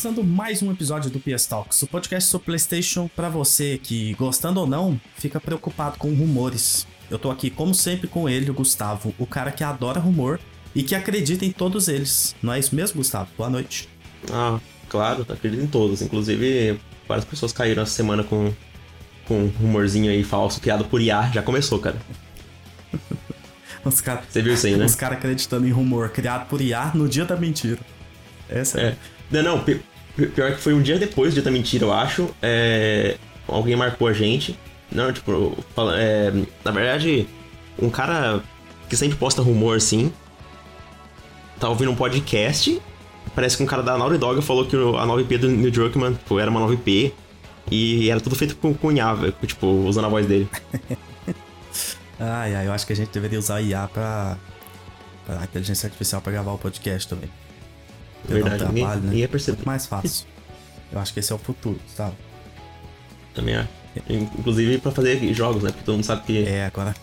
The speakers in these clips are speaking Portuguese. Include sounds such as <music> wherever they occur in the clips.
Começando mais um episódio do PS Talks, o podcast sobre PlayStation para você que, gostando ou não, fica preocupado com rumores. Eu tô aqui, como sempre, com ele, o Gustavo, o cara que adora rumor e que acredita em todos eles. Não é isso mesmo, Gustavo? Boa noite. Ah, claro, acredito em todos. Inclusive, várias pessoas caíram essa semana com, com um rumorzinho aí falso criado por IA. Já começou, cara. <laughs> Os cara, Você viu isso aí, né? Os caras acreditando em rumor criado por IA no dia da mentira. Essa é. É. Não, não, pior que foi um dia depois do dia da mentira, eu acho. É, alguém marcou a gente. Não, tipo, é, na verdade, um cara que sempre posta rumor assim. Tá ouvindo um podcast. Parece que um cara da Naughty Dog falou que a 9P do Neil Druckmann tipo, era uma 9P. E era tudo feito com, com IA, tipo, usando a voz dele. <laughs> Ai, ai, eu acho que a gente deveria usar IA pra, pra inteligência artificial pra gravar o podcast também. Ter Verdade, dar um ninguém, trabalho, né? ninguém ia perceber. Muito mais fácil. Eu acho que esse é o futuro, sabe? Também é. Inclusive pra fazer jogos, né? Porque todo mundo sabe que. É, agora.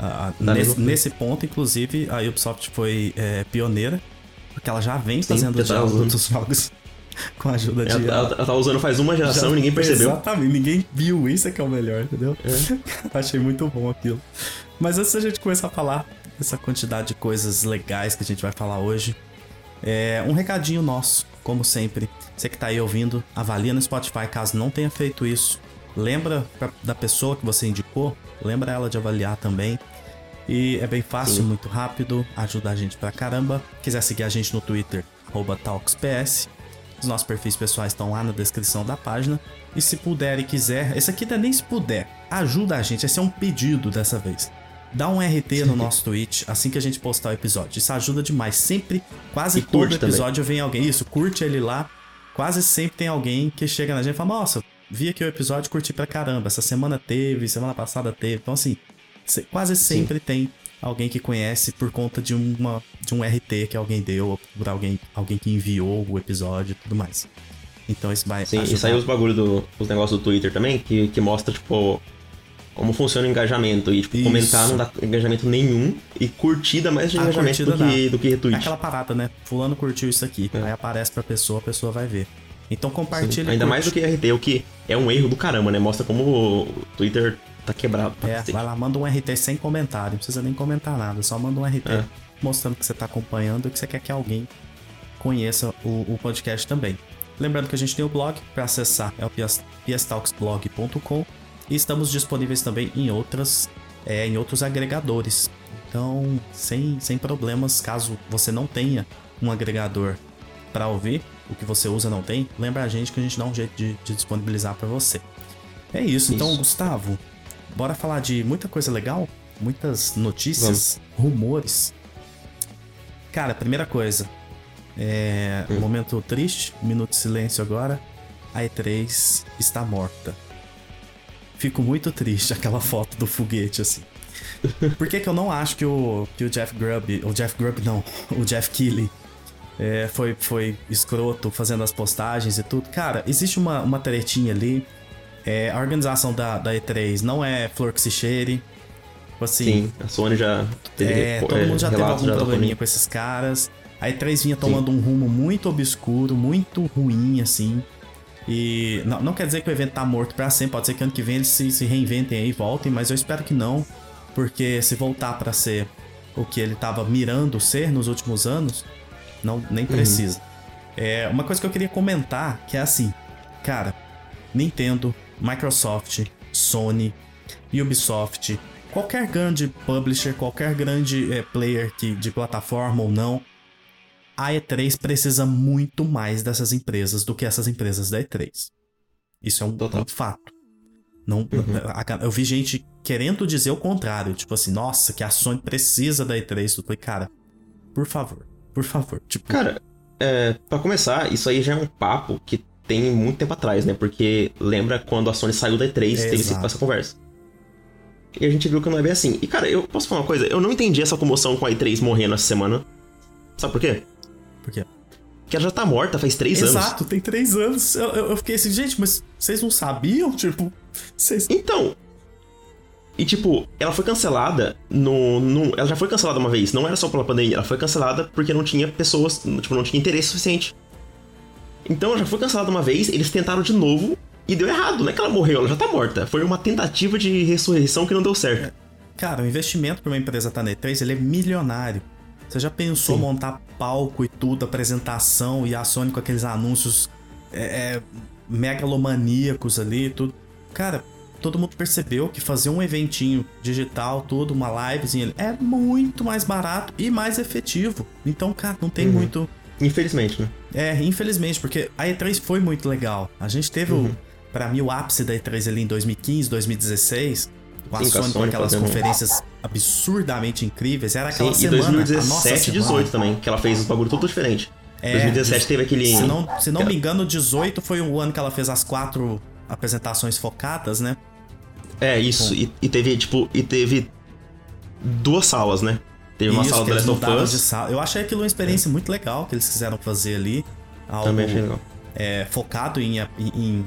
a- a- Tá nesse, nesse ponto, inclusive, a Ubisoft foi é, pioneira, porque ela já vem Sim, fazendo tá jogos, usando. outros jogos <laughs> com a ajuda de Ela, IA. ela, ela tá usando faz uma geração Já- e ninguém percebeu. Exatamente, ninguém viu, isso é que é o melhor, entendeu? <laughs> Achei muito bom aquilo. Mas antes da gente começar a falar dessa quantidade de coisas legais que a gente vai falar hoje, é um recadinho nosso, como sempre. Você que tá aí ouvindo, avalia no Spotify caso não tenha feito isso. Lembra pra- da pessoa que você indicou, lembra ela de avaliar também. E é bem fácil, Sim. muito rápido, ajuda a gente pra caramba. Quiser seguir a gente no Twitter, TalksPS. Os nossos perfis pessoais estão lá na descrição da página. E se puder e quiser, esse aqui não é nem se puder, ajuda a gente, esse é um pedido dessa vez. Dá um RT no nosso Twitch assim que a gente postar o episódio. Isso ajuda demais. Sempre, quase E todo curte também. episódio vem alguém. Isso, curte ele lá. Quase sempre tem alguém que chega na gente e fala: Nossa, vi aqui o episódio, curti pra caramba. Essa semana teve, semana passada teve. Então, assim, se- quase sempre tem alguém que conhece por conta de, uma, de um RT que alguém deu, ou por alguém, alguém que enviou o episódio e tudo mais. Então, isso vai. Sim, ajudar. e saiu os bagulho do, os negócios do Twitter também, que, que mostra, tipo, como funciona o engajamento. E, tipo, Isso. comentar não dá engajamento nenhum. E curtida mais de A engajamento do que, do que É retweet. aquela parada, né? Fulano curtiu isso aqui. É. Aí aparece pra pessoa, a pessoa vai ver. Então compartilha. Sim, Ainda mais do que RT, o que é um erro do caramba, né? Mostra como o Twitter tá quebrado. É, vai lá, manda um RT sem comentário. Não precisa nem comentar nada. Só manda um RT É. mostrando que você tá acompanhando e que você quer que alguém conheça o, o podcast também. Lembrando que a gente tem o blog para acessar, é o PS pstalksblog.com e estamos disponíveis também em outras é, em outros agregadores. Então, sem, sem problemas, caso você não tenha um agregador para ouvir, o que você usa não tem, lembra a gente que a gente dá um jeito de, de disponibilizar para você. É isso, então, Isso. Gustavo, bora falar de muita coisa legal, muitas notícias, rumores. Cara, primeira coisa, é, Hum. momento triste, um minuto de silêncio agora. A E3 está morta. Fico muito triste aquela foto do foguete assim. Por que, que eu não acho que o, que o Jeff Grubb, o Jeff Grubb não, o Jeff Keighley é, foi, foi escroto fazendo as postagens e tudo? Cara, existe uma, uma tretinha ali. É, a organização da, da E3 não é flor que se cheire. Assim, Sim, a Sony já teve é, todo é, mundo já teve algum já probleminha com esses caras. A E3 vinha tomando um rumo muito obscuro, muito ruim, assim. E não, não quer dizer que o evento tá morto pra sempre, pode ser que ano que vem eles se, se reinventem aí e voltem, mas eu espero que não. Porque se voltar pra ser o que ele tava mirando ser nos últimos anos, não nem precisa. É, uma coisa que eu queria comentar, que é assim, cara, Nintendo, Microsoft, Sony, Ubisoft, qualquer grande publisher, qualquer grande eh, player que, de plataforma ou não, a E3 precisa muito mais dessas empresas do que essas empresas da E3. Isso é um, um fato. Não, a- eu vi gente querendo dizer o contrário, tipo assim, nossa, que a Sony precisa da E3. Eu falei, cara, por favor, por favor. Tipo, Cara, é, pra começar, isso aí já é um papo que tem muito tempo atrás, né? Porque lembra quando a Sony saiu da E3, teve esse- Exato. essa conversa. E a gente viu que não é bem assim. E cara, eu posso falar uma coisa? Eu não entendi essa comoção com a E3 morrendo essa semana. Sabe por quê? Porque ela já tá morta faz três anos. Exato, tem três anos. Eu, eu, fiquei assim, gente, mas vocês não sabiam? Tipo, vocês. Então. E tipo, ela foi cancelada no, no. Ela já foi cancelada uma vez. Não era só pela pandemia, ela foi cancelada porque não tinha pessoas. Tipo, não tinha interesse suficiente. Então já foi cancelada uma vez, eles tentaram de novo e deu errado. Não é que ela morreu, ela já tá morta. Foi uma tentativa de ressurreição que não deu certo. Cara, o investimento pra uma empresa tá na E3, ele é milionário. Você já pensou Sim. montar palco e tudo, apresentação e a Sony com aqueles anúncios é, é, megalomaníacos ali tudo? Cara, todo mundo percebeu que fazer um eventinho digital, tudo, uma livezinha, é muito mais barato e mais efetivo. Então, cara, não tem uhum. muito. Infelizmente, né? É, infelizmente, porque a E3 foi muito legal. A gente teve uhum. o, pra mim, o ápice da E3 ali em 2015, 2016. Com a Sim, Sony, com aquelas conferências absurdamente incríveis. Era aquela Sim, semana. E 2017 e 18 também, que ela fez os bagulho tudo diferente. É, 2017 teve aquele. Se não, se não me engano, 18 foi o ano que ela fez as quatro apresentações focadas, né? É, isso. E, e, teve, tipo, e teve duas salas, né? Teve uma isso, sala do Last of Us. Eu achei aquilo uma experiência é. muito legal que eles quiseram fazer ali. Algo, Também achei legal. É, focado em, em,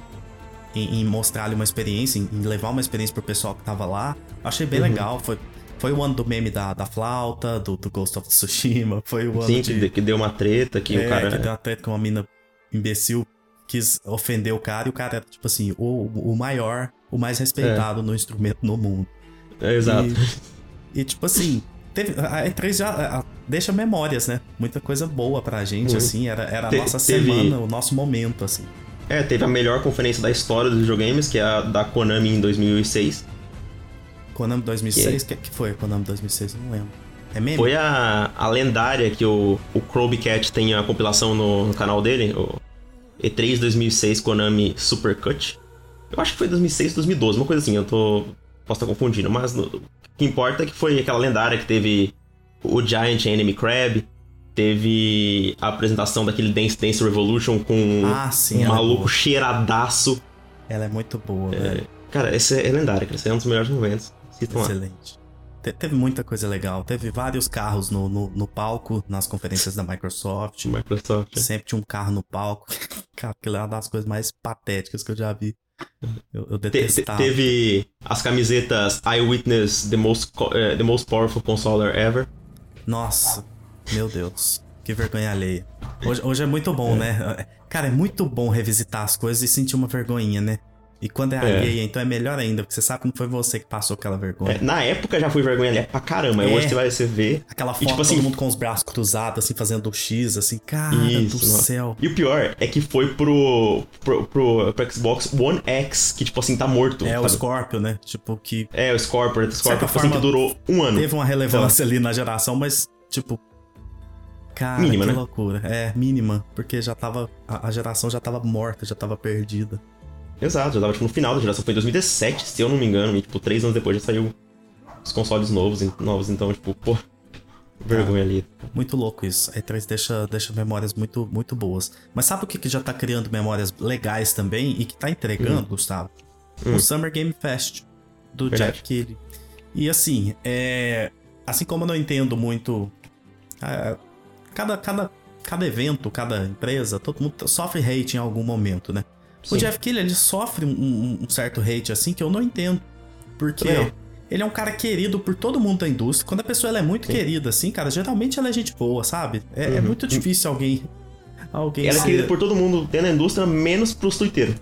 em, em mostrar ali uma experiência, em, em, levar uma experiência pro pessoal que tava lá. Achei bem uhum. legal. Foi, foi o ano do meme da, da flauta, do, do Ghost of Tsushima. <laughs> Foi o ano Sim, de... que deu uma treta que é, o cara. Que deu uma treta com uma mina imbecil quis ofender o cara e o cara era, tipo assim, o, o maior, o mais respeitado é. no instrumento no mundo. É, exato. E, e tipo assim, teve, a E3 já a, deixa memórias, né? Muita coisa boa pra gente, assim, era, era a Te, nossa teve... semana, o nosso momento, assim. É, teve a melhor conferência da história dos videogames, que é a da Konami em 2006. Konami 2006? O que, que, que foi a Konami 2006? Não lembro. É meme? Foi a, a lendária que o, o Cat tem a compilação no, no canal dele, o E3 2006 Konami Super Cut. Eu acho que foi 2006, 2012, uma coisa assim, eu tô. Posso estar confundindo, mas no, o que importa é que foi aquela lendária que teve o Giant Enemy Crab, teve a apresentação daquele Dance Dance Revolution com ah, sim, um é maluco é cheiradaço. Ela é muito boa, é, velho. Cara, esse é lendário, cara. Esse é um dos melhores momentos. Excelente. Te teve muita coisa legal. Teve vários carros no, no, no, palco, nas conferências da Microsoft. Microsoft. Sempre tinha um carro no palco. <laughs> Cara, aquilo é uma das coisas mais patéticas que eu já vi. Eu, eu detestava. Te, teve as camisetas Eyewitness the most, uh, the most Powerful Consoler Ever. Nossa, meu Deus. Que vergonha alheia. Hoje, hoje é muito bom, é. né? Cara, é muito bom revisitar as coisas e sentir uma vergonhinha, né? E quando é, é. alheia, então é melhor ainda, porque você sabe que não foi você que passou aquela vergonha. É, na época já foi vergonha alheia pra caramba. É. Hoje você vai você ver. Aquela foto, e, tipo, assim, todo mundo com os braços cruzados, assim, fazendo o X, assim, cara Isso, do nossa. céu. E o pior é que foi pro, pro, pro, pro, Xbox One X, que, tipo assim, tá morto. É, sabe? o Scorpio, né? Tipo, que. É, o Scorpio, o Scorpio, tipo assim, que durou um ano. Teve uma relevância então... ali na geração, mas, tipo, Cara, mínima, que né? loucura. É, mínima. Porque já tava. A, a, geração já tava morta, já tava perdida. Exato, já tava tipo, no final da geração, foi em 2017, se eu não me engano, e tipo, três anos depois já saiu os consoles novos, novos então, tipo, pô, <laughs> vergonha ah, ali. Muito louco isso. A E3 deixa, deixa memórias muito, muito boas. Mas sabe o que, que já tá criando memórias legais também e que tá entregando, hum. Gustavo? Hum. O Summer Game Fest do Verdade. Jeff Keighley. E assim, é... assim como eu não entendo muito. É... Cada, cada, cada evento, cada empresa, todo mundo sofre hate em algum momento, né? Sim. O Jeff Keighley, ele sofre um, um, certo hate assim que eu não entendo. Porque ele é um cara querido por todo mundo da indústria. Quando a pessoa ela é muito Sim. querida assim, cara, geralmente ela é gente boa, sabe? É, é uhum. é muito difícil alguém... alguém ela ser... é querida por todo mundo dentro da indústria, menos pros twitteiros.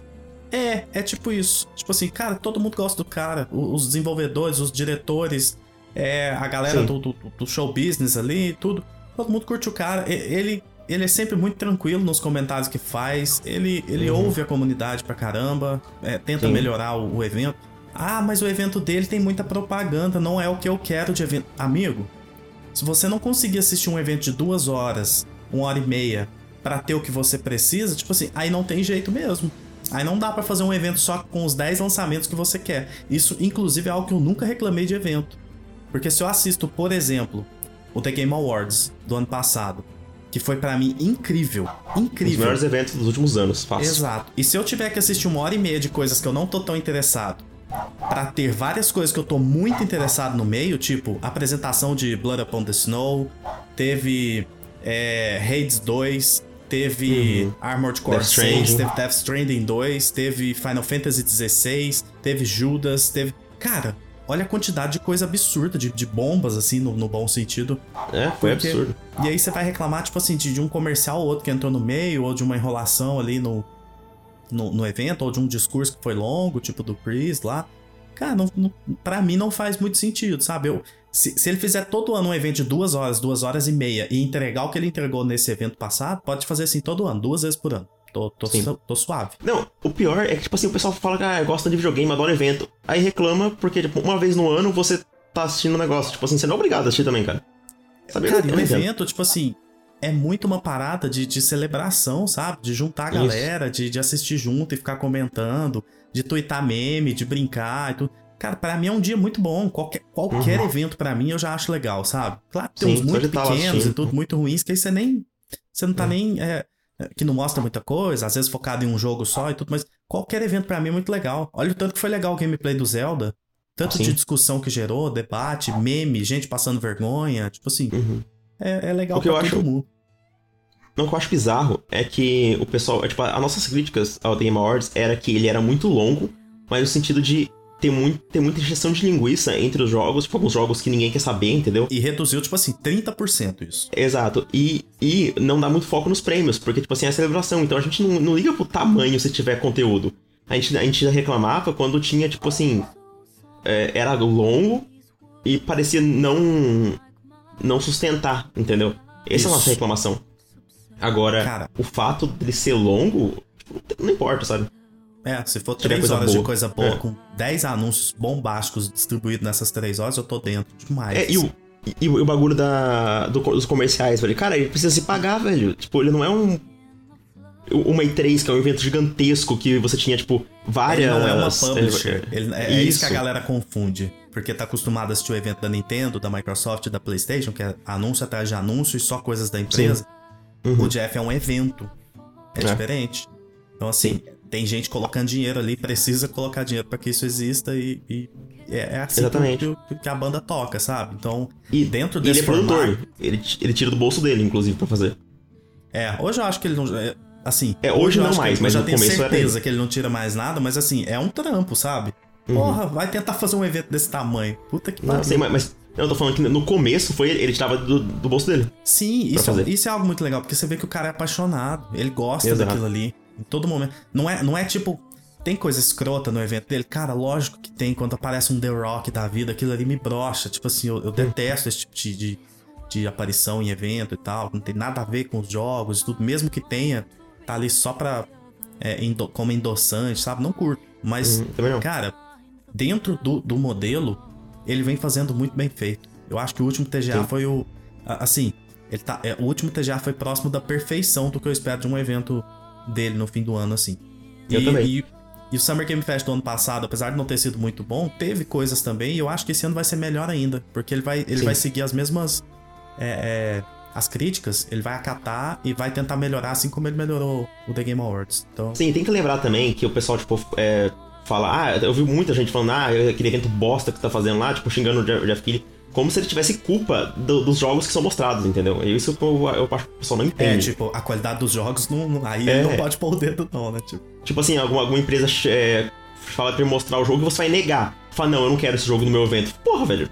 É, é tipo isso. Tipo assim, cara, todo mundo gosta do cara. Os desenvolvedores, os diretores, é, a galera do, do, do, show business ali, tudo. Todo mundo curte o cara. Ele ele é sempre muito tranquilo nos comentários que faz. Ele, ele uhum. ouve a comunidade pra caramba, é, tenta Sim. melhorar o, o, evento. Ah, mas o evento dele tem muita propaganda, não é o que eu quero de evento. Amigo, se você não conseguir assistir um evento de duas horas, uma hora e meia, para ter o que você precisa, tipo assim, aí não tem jeito mesmo. Aí não dá para fazer um evento só com os 10 lançamentos que você quer. Isso, inclusive, é algo que eu nunca reclamei de evento. Porque se eu assisto, por exemplo, o The Game Awards do ano passado, que foi para mim incrível. Incrível. Dos melhores eventos dos últimos anos, fácil. Exato. E se eu tiver que assistir uma hora e meia de coisas que eu não tô tão interessado, para ter várias coisas que eu tô muito interessado no meio, tipo apresentação de Blood Upon the Snow, teve é, Hades 2, teve uhum. Armored Core Death 6, teve Death Stranding 2, teve Final Fantasy 16, teve Judas, teve. Cara, olha a quantidade de coisa absurda, de, de bombas, assim, no, no bom sentido. É, foi Porque- absurdo. E aí você vai reclamar, tipo assim, de, de um comercial ou outro que entrou no meio, ou de uma enrolação ali no, no, no evento, ou de um discurso que foi longo, tipo do Chris lá. Cara, não, não, pra mim não faz muito sentido, sabe? Eu, se, se ele fizer todo ano um evento de duas horas, duas horas e meia, e entregar o que ele entregou nesse evento passado, pode fazer assim todo ano, duas vezes por ano. Tô, tô, su- tô suave. Não, o pior é que, tipo assim, o pessoal fala que ah, gosta de videogame, adora evento. Aí reclama porque, tipo, uma vez no ano você tá assistindo um negócio. Tipo assim, você não é obrigado a assistir também, cara. Sabe? Cara, entendo. evento, tipo assim, é muito uma parada de, de celebração, sabe? De juntar a Isso. galera, de, de assistir junto e ficar comentando, de twittar meme, de brincar e tudo. Cara, pra mim é um dia muito bom. Qualquer, qualquer evento pra mim eu já acho legal, sabe? Claro, tem Uhum. uns Sim, só muito tá pequenos e tudo muito ruins, que aí você nem. Você não tá É. nem. é, que não mostra muita coisa, às vezes focado em um jogo só e tudo, mas qualquer evento pra mim é muito legal. Olha o tanto que foi legal o gameplay do Zelda. Tanto Sim. de discussão que gerou, debate, meme, gente passando vergonha. Tipo assim, Uhum. é, é legal O que eu acho- mundo. Não, o que eu acho bizarro é que o pessoal. é, Tipo, as nossas críticas ao The Game Awards era que ele era muito longo, mas no sentido de ter, muito, ter muita injeção de linguiça entre os jogos, tipo, alguns jogos que ninguém quer saber, entendeu? E reduziu, tipo assim, 30% isso. Exato. E, e não dá muito foco nos prêmios, porque, tipo assim, é a celebração. Então a gente não, não liga pro tamanho se tiver conteúdo. A gente, a gente já reclamava quando tinha, tipo assim. é, era longo e parecia não. não sustentar, entendeu? Essa é Isso. a nossa reclamação. Agora, Cara. o fato dele ser longo, tipo, não importa, sabe? É, se for Tiver 3 coisa horas de boa. coisa boa, É. com 10 anúncios bombásticos distribuídos nessas 3 horas, eu tô dentro demais. É, e o, e, e o bagulho da, do- dos comerciais, velho. Cara, ele precisa se pagar, velho. Tipo, ele não é um. Uma E3, que é um evento gigantesco que você tinha, tipo, várias. Ele não é uma publisher. Ele- é, é isso que a galera confunde. Porque tá acostumado a assistir o evento da Nintendo, da Microsoft e da PlayStation, que é anúncio atrás de anúncio e só coisas da empresa. Uhum. O Jeff é um evento. É, É. diferente. Então, assim, tem gente colocando dinheiro ali, precisa colocar dinheiro pra que isso exista e, e é, é assim Exatamente. que, que a banda toca, sabe? Então, E dentro ele desse é produtor. formato- Ele, ele tira do bolso dele, inclusive, pra fazer. É, hoje eu acho que ele não. é, Assim, É, hoje eu não mais, ele- mas eu já no tenho começo era certeza que ele não tira mais nada, mas assim, é um trampo, sabe? Uhum. Porra, vai tentar fazer um evento desse tamanho. Puta que Não pariu. sei, mas, mas eu tô falando que no começo foi ele, ele tirava do, do bolso dele. Sim, isso, fazer. isso é algo muito legal, porque você vê que o cara é apaixonado, ele gosta Exato. daquilo ali, em todo momento. Não é, não é tipo, tem coisa escrota no evento dele? Cara, lógico que tem, quando aparece um The Rock da vida, aquilo ali me brocha. Tipo assim, eu, eu detesto esse tipo de, de, de aparição em evento e tal, não tem nada a ver com os jogos e tudo, mesmo que tenha, tá ali só pra, é, endo- como endossante, sabe? Não curto, mas... Uhum. Cara, dentro do, do modelo, ele vem fazendo muito bem feito. Eu acho que o último TGA Sim. foi o. Assim, ele tá, é, o último TGA foi próximo da perfeição do que eu espero de um evento dele no fim do ano, assim. Eu e, também. E, e o Summer Game Fest do ano passado, apesar de não ter sido muito bom, teve coisas também, e eu acho que esse ano vai ser melhor ainda. Porque ele vai, ele Sim. vai seguir as mesmas. é, é, as críticas, ele vai acatar e vai tentar melhorar, assim como ele melhorou o The Game Awards. Então. Sim, tem que lembrar também que o pessoal, tipo, é, fala, ah, eu vi muita gente falando, ah, aquele evento bosta que tá fazendo lá, tipo, xingando o Jeff Jeff Keighley, como se ele tivesse culpa do- dos jogos que são mostrados, entendeu? É isso eu, eu acho que o pessoal não É, entende. tipo, a qualidade dos jogos, não, não- aí É. não pode pôr o dedo, não, né? Tipo, Tipo assim, alguma, alguma empresa é, fala pra ele mostrar o jogo e você vai negar. Fala, não, eu não quero esse jogo no meu evento. Porra, velho.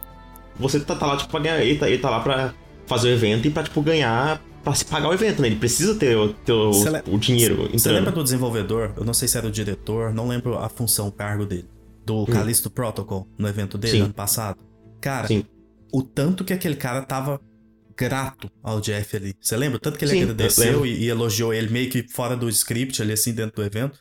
Você tá, tá lá, tipo, pra ganhar. Ele tá, ele tá lá pra fazer o evento e pra, tipo, ganhar. Pra se pagar o evento, né? Ele precisa ter, o- ter o, le- o dinheiro Você lembra do desenvolvedor? Eu não sei se era o diretor, não lembro a função, o cargo dele. Do Callisto Protocol, no evento dele Hum. Sim. ano passado. Cara, Sim. O tanto que aquele cara tava grato ao Jeff ali. Você lembra? O tanto que ele Sim, eu agradeceu e, e elogiou ele meio que fora do script ali, assim, dentro do evento.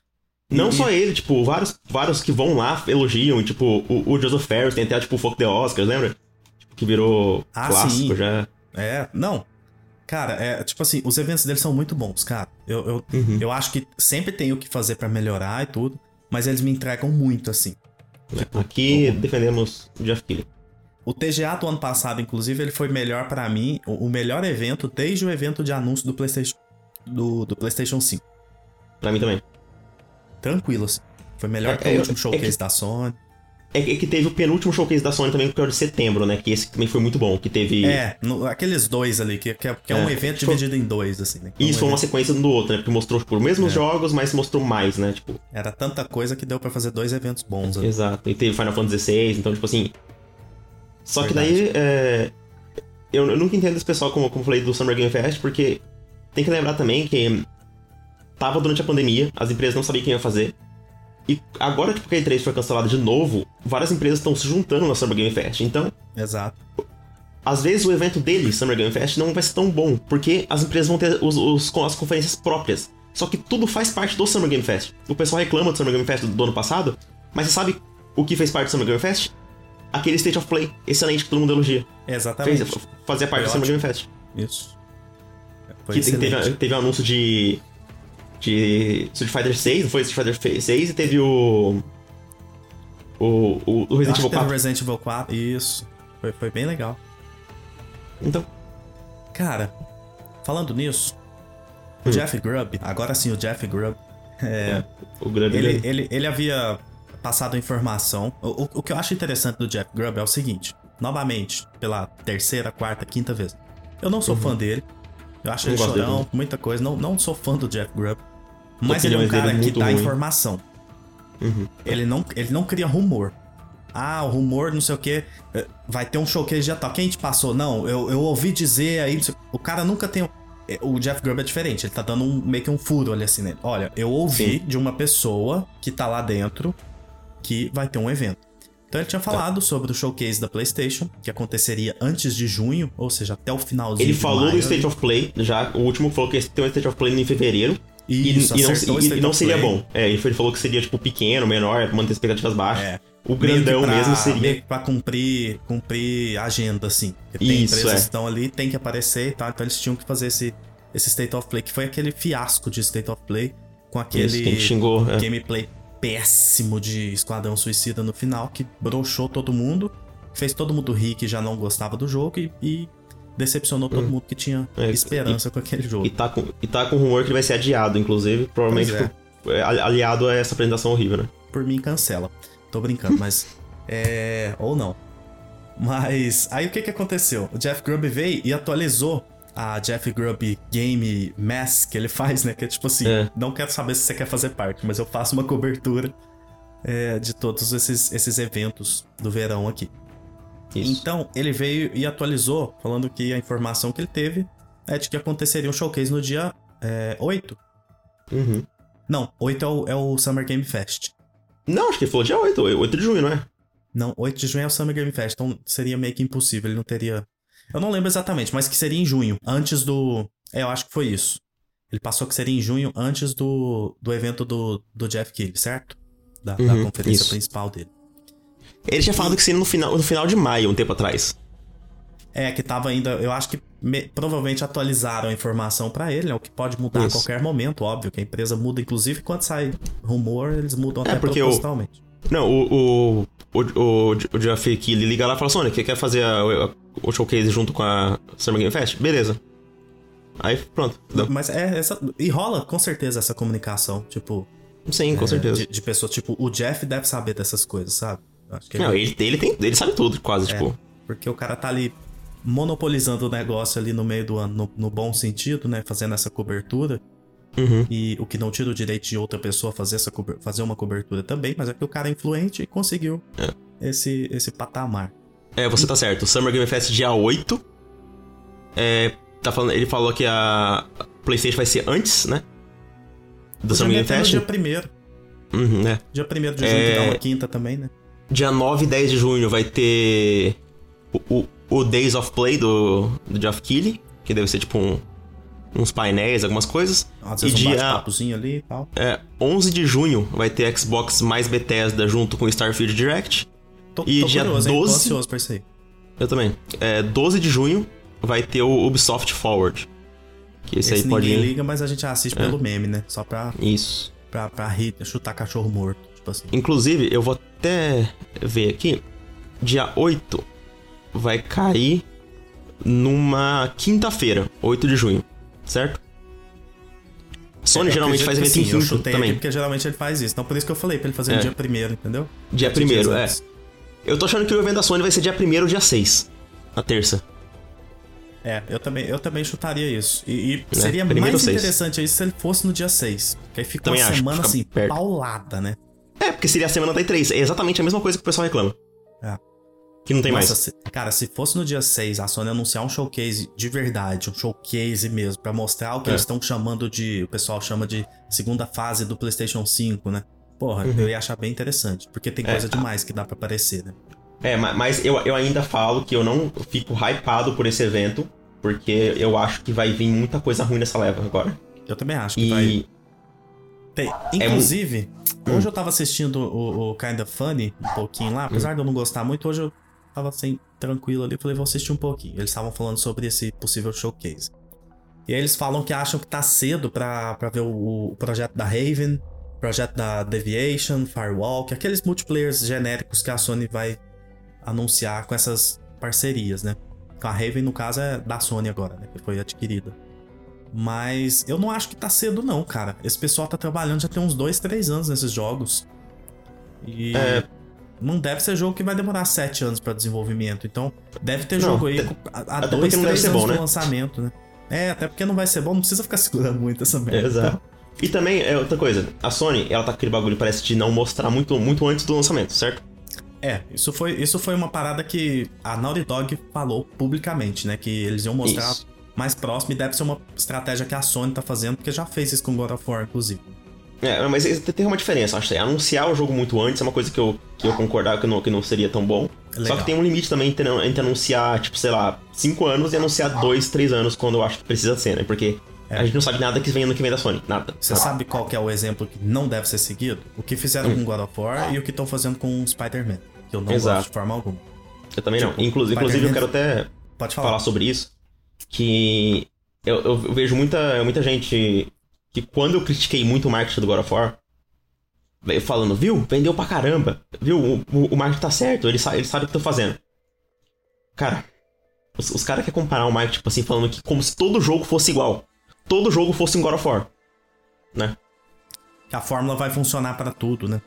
Não E- só ele, tipo, vários, vários que vão lá elogiam, tipo, o, o Joseph Ferris tem até, tipo, o Fuck the Oscars, lembra? Tipo, que virou Ah, clássico sim. já. É, não. Cara, é tipo assim, os eventos dele são muito bons, cara. Eu, eu, Uhum. eu acho que sempre tem o que fazer pra melhorar e tudo, mas eles me entregam muito, assim. Tipo, Aqui o- defendemos o Jeff Keighley. O TGA do ano passado, inclusive, ele foi melhor pra mim, o, melhor evento desde o evento de anúncio do PlayStation do, do PlayStation 5. Pra mim também. Tranquilo, assim. Foi melhor É, que o é, último é showcase que- da Sony. É que é que teve o penúltimo showcase da Sony também, que é o de setembro, né? Que esse também foi muito bom. Que teve. É, no- aqueles dois ali, que, que é, que é um É, evento foi- dividido em dois, assim, né? E isso foi um uma sequência um do outro, né? Porque mostrou, tipo, os mesmos É. jogos, mas mostrou mais, né? Tipo, Era tanta coisa que deu pra fazer dois eventos bons ali. exato. E teve Final Fantasy XVI, então, tipo assim, Só Verdade. que daí, é, eu, eu, nunca entendo esse pessoal, como, como falei, do Summer Game Fest, porque tem que lembrar também que tava durante a pandemia, as empresas não sabiam quem ia fazer. E agora, tipo, que a E3 foi cancelada de novo, várias empresas estão se juntando na Summer Game Fest. Então. Exato. Às vezes o evento dele, Summer Game Fest, não vai ser tão bom, porque as empresas vão ter os, os, as conferências próprias. Só que tudo faz parte do Summer Game Fest. O pessoal reclama do Summer Game Fest do, do ano passado, mas você sabe o que fez parte do Summer Game Fest? Aquele State of Play excelente que todo mundo elogia. Exatamente. Fez, fazia parte do Summer Game Fest. Isso. Foi que teve, teve um anúncio de. de Street Fighter 6, não foi Street Fighter 6, e teve o. O, o, o Resident Evil 4. Resident Evil 4, isso. Foi, foi bem legal. Então. Cara, falando nisso, o hum. Jeff Grubb, agora sim o Jeff Grubb. É, <laughs> é, o Grubb ele, ele, ele havia passado informação. O, o, o, que eu acho interessante do Jeff Grubb é o seguinte: novamente, pela terceira, quarta, quinta vez. Eu não sou uhum. fã dele. Eu acho ele chorão, dele. muita coisa. Não, não sou fã do Jeff Grubb. Mas ele é um cara que dá ruim. informação. Uhum. Ele, não, ele não cria rumor ah, o rumor, não sei o que, eh, vai ter um showcase de tal. Quem te passou? Não, eu, eu ouvi dizer aí. O cara nunca tem. Eh, o Jeff Grubb é diferente, ele tá dando um, meio que um furo ali assim nele. Olha, eu ouvi Sim. de uma pessoa que tá lá dentro que vai ter um evento. Então ele tinha falado sobre o showcase da PlayStation, que aconteceria antes de junho, ou seja, até o finalzinho. Ele falou maio, do State of Play, já. O último falou que tem um State of Play em fevereiro. Isso, e, e não, e, e não seria bom. É, ele falou que seria, tipo, pequeno, menor, manter expectativas baixas. É. O grandão pra, mesmo seria. Pra cumprir, cumprir agenda, assim. Porque tem Isso, empresas é. que estão ali, tem que aparecer e tal. Então eles tinham que fazer esse, esse State of Play, que foi aquele fiasco de State of Play, com aquele Isso, xingou, é. gameplay péssimo de Esquadrão Suicida no final, que broxou todo mundo, fez todo mundo rir que já não gostava do jogo e, e decepcionou todo hum. mundo que tinha é, esperança e, com aquele jogo. E tá com, e tá com rumor que vai ser adiado, inclusive, provavelmente é. aliado a essa apresentação horrível, né? Por mim, cancela. Tô brincando, mas. <laughs> É. Ou não. Mas. Aí o que que aconteceu? O Jeff Grubb veio e atualizou a Jeff Grubb Game Mass que ele faz, né? Que é tipo assim: é. não quero saber se você quer fazer parte, mas eu faço uma cobertura é, de todos esses, esses eventos do verão aqui. Isso. Então, ele veio e atualizou, falando que a informação que ele teve é de que aconteceria um showcase no dia é, 8. Uhum. Não, 8 é o, é o Summer Game Fest. Não, acho que ele falou dia 8, 8 de junho, não é? Não, 8 de junho é o Summer Game Fest, então seria meio que impossível, ele não teria. Eu não lembro exatamente, mas que seria em junho, antes do. É, eu acho que foi isso. Ele passou que seria em junho, antes do, do evento do, do Jeff Keighley, certo? Da, uhum, da conferência isso. principal dele. Ele tinha falado que seria no final, no final de maio, um tempo atrás. É, que tava ainda. Eu acho que me, provavelmente atualizaram a informação para ele, né? O que pode mudar Isso. a qualquer momento, óbvio, que a empresa muda, inclusive quando sai rumor, eles mudam é, até propositalmente. O, não, o, o, o, o Jeff ele liga lá e fala: Sônia, que quer fazer a, a, o showcase junto com a Summer Game Fest? Beleza. Aí pronto. Deu. Mas é essa. E rola com certeza essa comunicação, tipo. Sim, com é, certeza. De, de pessoas, tipo, o Jeff deve saber dessas coisas, sabe? Acho que ele... Não, ele, ele, tem, ele sabe tudo, quase, é, tipo. Porque o cara tá ali monopolizando o negócio ali no meio do ano, no, no bom sentido, né? Fazendo essa cobertura. Uhum. E o que não tira o direito de outra pessoa fazer, essa fazer uma cobertura também, mas é que o cara é influente e conseguiu é. esse, esse patamar. É, você tá certo. Summer Game Fest dia 8. É, tá falando, ele falou que a PlayStation vai ser antes, né? Do Summer Game Fest. dia 1 uhum, né? Dia 1 de junho, é... que dá uma quinta também, né? Dia 9 e 10 de junho vai ter o, o, o Days of Play do, do Geoff Keighley, que deve ser tipo um, uns painéis, algumas coisas. Às vezes e um dia ali e tal. É, 11 de junho vai ter Xbox mais Bethesda junto com Starfield Direct. Tô, e tô dia curioso, 12... Tô ansioso pra isso aí. Eu também. É, 12 de junho vai ter o Ubisoft Forward. Que esse, esse aí pode... ninguém liga, mas a gente assiste é. pelo meme, né? Só pra... Isso. Pra, pra rir, chutar cachorro morto, tipo assim. Inclusive, eu vou até ver aqui. Dia 8 vai cair numa quinta-feira, 8 de junho, certo? Sony é, geralmente faz evento sim, em quinta também. porque geralmente ele faz isso. Então por isso que eu falei pra ele fazer é. no dia primeiro, entendeu? Dia primeiro, é. Eu tô achando que o evento da Sony vai ser dia primeiro ou dia 6. Na terça. É, eu também, eu também chutaria isso. E, e é, seria mais interessante isso se ele fosse no dia 6. Que aí fica também uma semana assim, perto. paulada, né? É, porque seria a semana da E3. É exatamente a mesma coisa que o pessoal reclama. É. que não tem Nossa, mais. se- cara, se fosse no dia 6 a Sony anunciar um showcase de verdade, um showcase mesmo, pra mostrar o que É. eles estão chamando de. O pessoal chama de segunda fase do PlayStation 5, né? Porra, Uhum. eu ia achar bem interessante, porque tem É, coisa demais que dá pra aparecer, né? É, ma- mas eu, eu ainda falo que eu não fico hypado por esse evento, porque eu acho que vai vir muita coisa ruim nessa leva agora. Eu também acho que vai. E. Tem. É Inclusive, Hum. hoje eu tava assistindo o, o Kind of Funny um pouquinho lá, apesar de eu não gostar muito, hoje eu tava assim, tranquilo ali, falei, vou assistir um pouquinho. Eles estavam falando sobre esse possível showcase. E aí eles falam que acham que tá cedo pra, pra ver o, o projeto da Raven, projeto da Deviation, é aqueles multiplayers genéricos que a Sony vai anunciar com essas parcerias, né? A Raven, no caso, é da Sony agora, né? Que foi adquirida. Mas eu não acho que tá cedo, não, cara. Esse pessoal tá trabalhando já tem uns 2, 3 anos nesses jogos. E É. não deve ser jogo que vai demorar 7 anos pra desenvolvimento. Então, deve ter Não, jogo aí há até 2, porque não deve 3 ser anos bom, do né? lançamento, né? É, até porque não vai ser bom, não precisa ficar <laughs> segurando muito essa merda. Exato. E também, é outra coisa, a Sony, ela tá com aquele bagulho, parece, de não mostrar muito, muito antes do lançamento, certo? É, isso foi, isso foi uma parada que a Naughty Dog falou publicamente, né? Que eles iam mostrar Isso. mais próximo e deve ser uma estratégia que a Sony tá fazendo, porque já fez isso com God of War, inclusive. É, mas tem uma diferença, acho que anunciar o jogo muito antes é uma coisa que eu, que eu concordava que não, que não seria tão bom. Só Legal. que tem um limite também entre, entre anunciar, tipo, sei lá, 5 anos e anunciar 2, 3 anos quando eu acho que precisa ser, né? Porque É. a gente não sabe nada que vem ano que vem da Sony, nada. Você sabe qual que é o exemplo que não deve ser seguido? O que fizeram com God of War e o que estão fazendo com o Spider-Man. Que eu não Exato. gosto de forma alguma. Eu também Tipo, não. Inclusive, inclusive eu quero até Pode falar. falar sobre isso, que eu, eu vejo muita, muita gente que quando eu critiquei muito o marketing do God of War, veio falando, viu, vendeu pra caramba, viu, o, o, o marketing tá certo, ele, sa ele sabe o que tá fazendo. Cara, os, os caras querem comparar o marketing, tipo assim, falando que como se todo jogo fosse igual. Todo jogo fosse um God of War. Né? Que a fórmula vai funcionar pra tudo, né?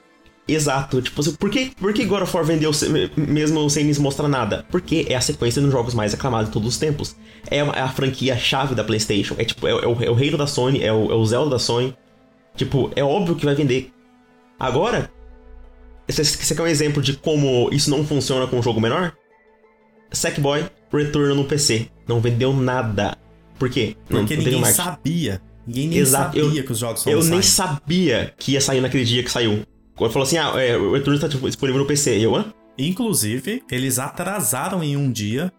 Exato, tipo por que, por que God of War vendeu mesmo sem nos mostrar nada? Porque é a sequência dos jogos mais aclamados de todos os tempos. É a, é a franquia chave da PlayStation. É tipo, é, é o, é o reino da Sony, é o, é o Zelda da Sony. Tipo, é óbvio que vai vender. Agora, você, você quer um exemplo de como isso não funciona com um jogo menor? Sackboy Return no PC. Não vendeu nada. Por quê? Porque não ninguém sabia. Ninguém nem Exato, sabia eu- que os jogos Eu nem sabia que ia sair naquele dia que saiu. Quando falou assim, ah, é, o Return tá disponível no PC. Eu, hã? Inclusive, eles atrasaram em um dia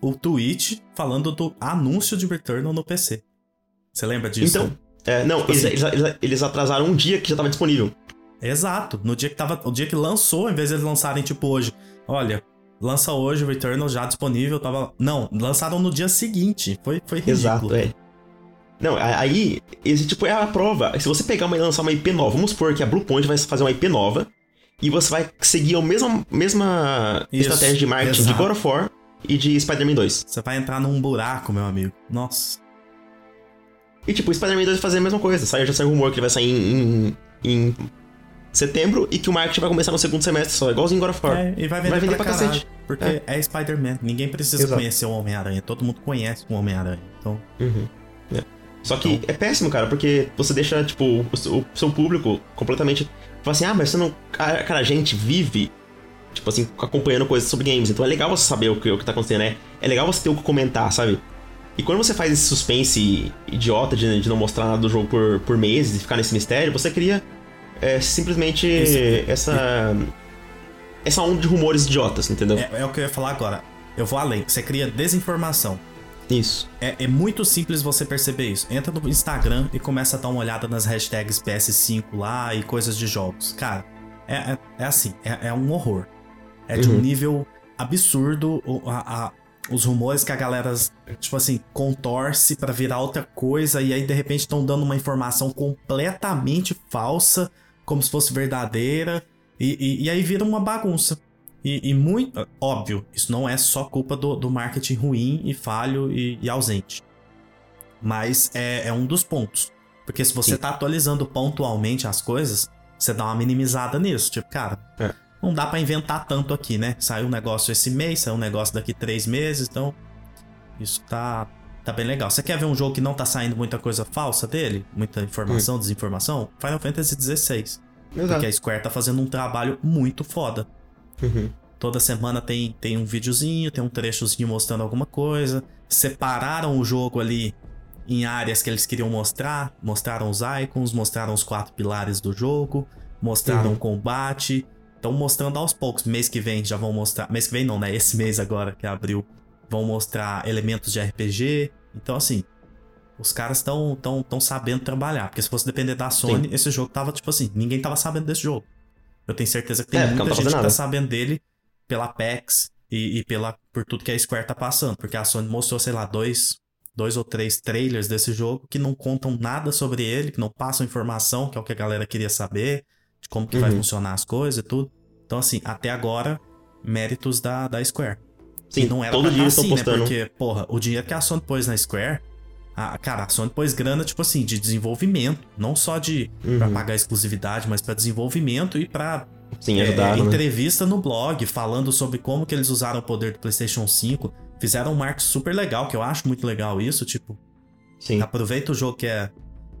o tweet falando do anúncio de Returnal no PC. Você lembra disso? Então, é, não, Tipo eles, assim. eles- eles- atrasaram um dia que já tava disponível. Exato. No dia que tava. O dia que lançou, em vez de eles lançarem, tipo, hoje. Olha, lança hoje o Returnal já disponível. Tava. Não, lançaram no dia seguinte. Foi, foi ridículo. Exato, é. Não, aí, esse tipo é a prova. Se você pegar uma e lançar uma IP nova, vamos supor que a Bluepoint vai fazer uma IP nova e você vai seguir a mesma, mesma Isso, estratégia de marketing exato. de God of War e de Spider-Man 2. Você vai entrar num buraco, meu amigo. Nossa. E tipo, o Spider-Man 2 vai fazer a mesma coisa. Sai, já saiu rumor que ele vai sair em, em, em setembro e que o marketing vai começar no segundo semestre só, igualzinho God of War. É, e vai vender, Vai vender pra, pra cacete. Porque é, Spider-Man. Ninguém precisa Exato. conhecer o Homem-Aranha. Todo mundo conhece o Homem-Aranha. Então. Uhum. É. Só que é péssimo, cara, porque você deixa, tipo, o, seu público completamente. Fala assim, ah, mas você não. Cara, cara, a gente vive, tipo assim, acompanhando coisas sobre games. Então é legal você saber o que, o que tá acontecendo, né? É legal você ter o que comentar, sabe? E quando você faz esse suspense idiota de, de não mostrar nada do jogo por, por meses e ficar nesse mistério, você cria é, simplesmente Isso. essa. Essa onda de rumores idiotas, entendeu? É, é o que eu ia falar agora. Eu vou além. Você cria desinformação. Isso. É, é muito simples você perceber isso. Entra no Instagram e começa a dar uma olhada nas hashtags PS5 lá e coisas de jogos. Cara, é, é, é assim, é, é um horror. É de um Uhum. nível absurdo a- a- os rumores que a galera, tipo assim, contorce pra virar outra coisa e aí de repente estão dando uma informação completamente falsa, como se fosse verdadeira, e, e- e aí vira uma bagunça. E, e muito. Óbvio, isso não é só culpa do, do marketing ruim e falho e, e ausente. Mas é, é um dos pontos. Porque se você Sim. tá atualizando pontualmente as coisas, você dá uma minimizada nisso. Tipo, cara, É. não dá pra inventar tanto aqui, né? Saiu um negócio esse mês, saiu um negócio daqui três meses, então. Isso tá, tá bem legal. Você quer ver um jogo que não tá saindo muita coisa falsa dele? Muita informação, desinformação? Final Fantasy XVI. Exato. Porque a Square tá fazendo um trabalho muito foda. Uhum. Toda semana tem, tem um videozinho, tem um trechozinho mostrando alguma coisa. Separaram o jogo ali em áreas que eles queriam mostrar. Mostraram os icons, mostraram os quatro pilares do jogo, mostraram o Uhum. combate. Estão mostrando aos poucos. Mês que vem já vão mostrar. Mês que vem não, né? Esse mês agora, que abriu, vão mostrar elementos de RPG. Então, assim, os caras estão tão, tão sabendo trabalhar. Porque se fosse depender da Sony, esse jogo tava, tipo assim, ninguém tava sabendo desse jogo. Eu tenho certeza que tem É, muita gente que tá sabendo dele pela PAX e, e pela, por tudo que a Square tá passando. Porque a Sony mostrou, sei lá, dois, dois ou três trailers desse jogo que não contam nada sobre ele, que não passam informação, que é o que a galera queria saber, de como que vai Uhum. funcionar as coisas e tudo. Então, assim, até agora, méritos da, da Square. Sim, E não era todo pra dia eles estão assim, né? postando. Porque, porra, o dinheiro que a Sony pôs na Square. A, cara, a Sony pôs grana, tipo assim, de desenvolvimento. Não só de pra Uhum. pagar exclusividade, mas pra desenvolvimento e pra Sim, é, ajudaram, né? entrevista no blog, falando sobre como que eles usaram o poder do PlayStation 5. Fizeram um marketing super legal, que eu acho muito legal isso, tipo, Sim. aproveita o jogo que é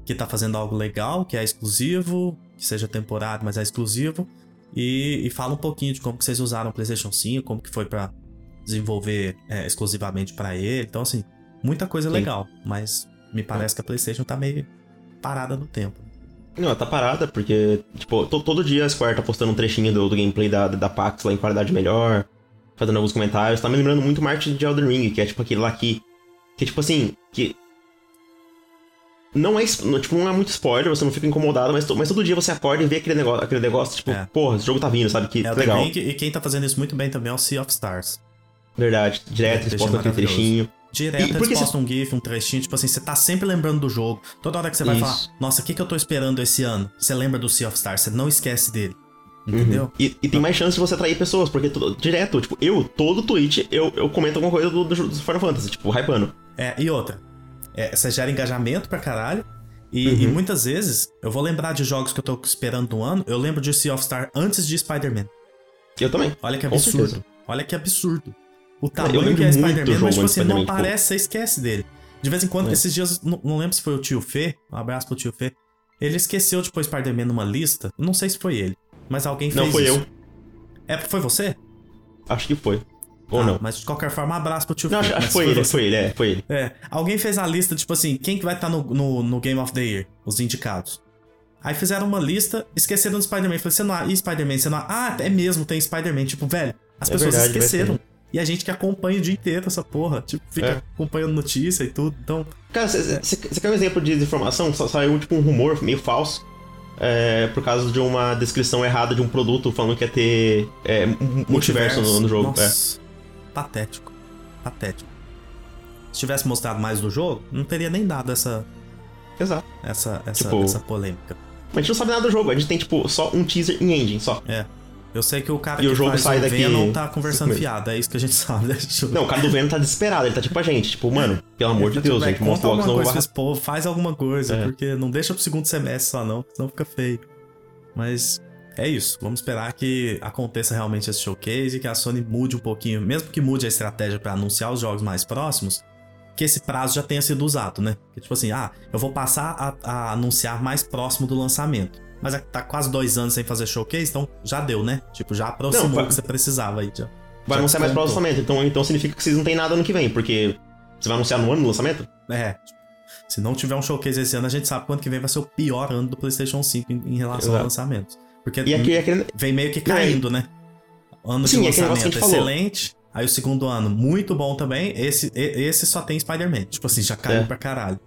que tá fazendo algo legal, que é exclusivo, que seja temporário, mas é exclusivo, e, e fala um pouquinho de como que vocês usaram o PlayStation 5, como que foi pra desenvolver é, exclusivamente pra ele. Então, assim, muita coisa Sim. legal, mas me parece que a PlayStation tá meio parada no tempo. Não, ela tá parada, porque, tipo, to- todo dia a Square tá postando um trechinho do, do gameplay da, da PAX lá em qualidade melhor, fazendo alguns comentários. Tá me lembrando muito o marketing de Elden Ring, que é tipo aquele lá que. Que tipo assim, que. Não é, tipo, não é muito spoiler, você não fica incomodado, mas, to- mas todo dia você acorda e vê aquele negócio, aquele negócio tipo, É. porra, esse jogo tá vindo, sabe? Que É legal. Ring, e quem tá fazendo isso muito bem também é o Sea of Stars. Verdade. Direto, eles postam aquele trechinho. Direto E eles postam um GIF, um trechinho, tipo assim, você tá sempre lembrando do jogo. Toda hora que você vai Isso. falar, nossa, o que, que eu tô esperando esse ano? Você lembra do Sea of Stars, você não esquece dele. Entendeu? Uhum. E, e tem mais chance de você atrair pessoas, porque tu- direto, tipo, eu, todo tweet, eu, eu comento alguma coisa do, do, do Final Fantasy, tipo, hypando. É, e outra. É, você gera engajamento pra caralho. E, e Uhum. muitas vezes, eu vou lembrar de jogos que eu tô esperando no ano, eu lembro de Sea of Star antes de Spider-Man. Eu também. Olha que absurdo. Olha que absurdo. O tamanho que é Spider-Man, mas tipo antes assim, não aparece, você esquece dele. De vez em quando, É. esses dias, não, não lembro se foi o tio Fê, um abraço pro tio Fê, ele esqueceu de pôr Spider-Man numa lista, não sei se foi ele, mas alguém fez Não, foi isso. eu. É, foi você? Acho que foi. Ou Ah, não. Mas de qualquer forma, abraço pro tio Não, Fê. acho, que foi ele, você. foi ele, é, foi ele. É, alguém fez a lista, tipo assim, quem que vai estar no, no, no Game of the Year, os indicados. Aí fizeram uma lista, esqueceram do Spider-Man. Falei, você não. E Spider-Man? Você não. Ah, é mesmo, tem Spider-Man. Tipo, velho, as É pessoas verdade, esqueceram. E a gente que acompanha o dia inteiro essa porra. Tipo, fica É. acompanhando notícia e tudo. Então, Cara, você quer um exemplo de desinformação? Sa- Saiu, tipo, um rumor meio falso. é, por causa de uma descrição errada de um produto falando que ia ter é, um multiverso no, no jogo. É. Nossa, patético. Patético. Se tivesse mostrado mais do jogo, não teria nem dado essa, É, exato. essa, essa, Tipo- essa polêmica. Mas a gente não sabe nada do jogo, a gente tem, tipo, só um teaser em engine, só. É. Eu sei que o cara E que o jogo faz sai o daqui Venom tá conversando fiado. É isso que a gente <laughs> sabe. né? Tipo, Não, o cara do Venom tá desesperado, ele tá tipo a gente, tipo, mano, pelo amor de Tipo, Deus, velho, gente, mostra conta logo, senão esse povo, faz alguma coisa, É. porque não deixa pro segundo semestre só não, senão fica feio. Mas é isso, vamos esperar que aconteça realmente esse showcase e que a Sony mude um pouquinho, mesmo que mude a estratégia pra anunciar os jogos mais próximos, que esse prazo já tenha sido usado, né? Que tipo assim, ah, eu vou passar a, a anunciar mais próximo do lançamento. Mas é tá quase dois anos sem fazer showcase, então já deu, né? Tipo, já aproximou Não, vai- o que você precisava aí. Já, Vai já anunciar mais pro lançamento, então, então significa que vocês não tem nada ano que vem, porque você vai anunciar no ano do lançamento? É. Se não tiver um showcase esse ano, a gente sabe quanto que vem vai ser o pior ano do PlayStation 5 em, em relação Exato. a lançamentos. Porque E aqui, aquele, vem meio que é- caindo, né? Ano Sim, de é lançamento gente falou. excelente. Aí o segundo ano, muito bom também. Esse, esse só tem Spider-Man. Tipo assim, já caiu É. pra caralho.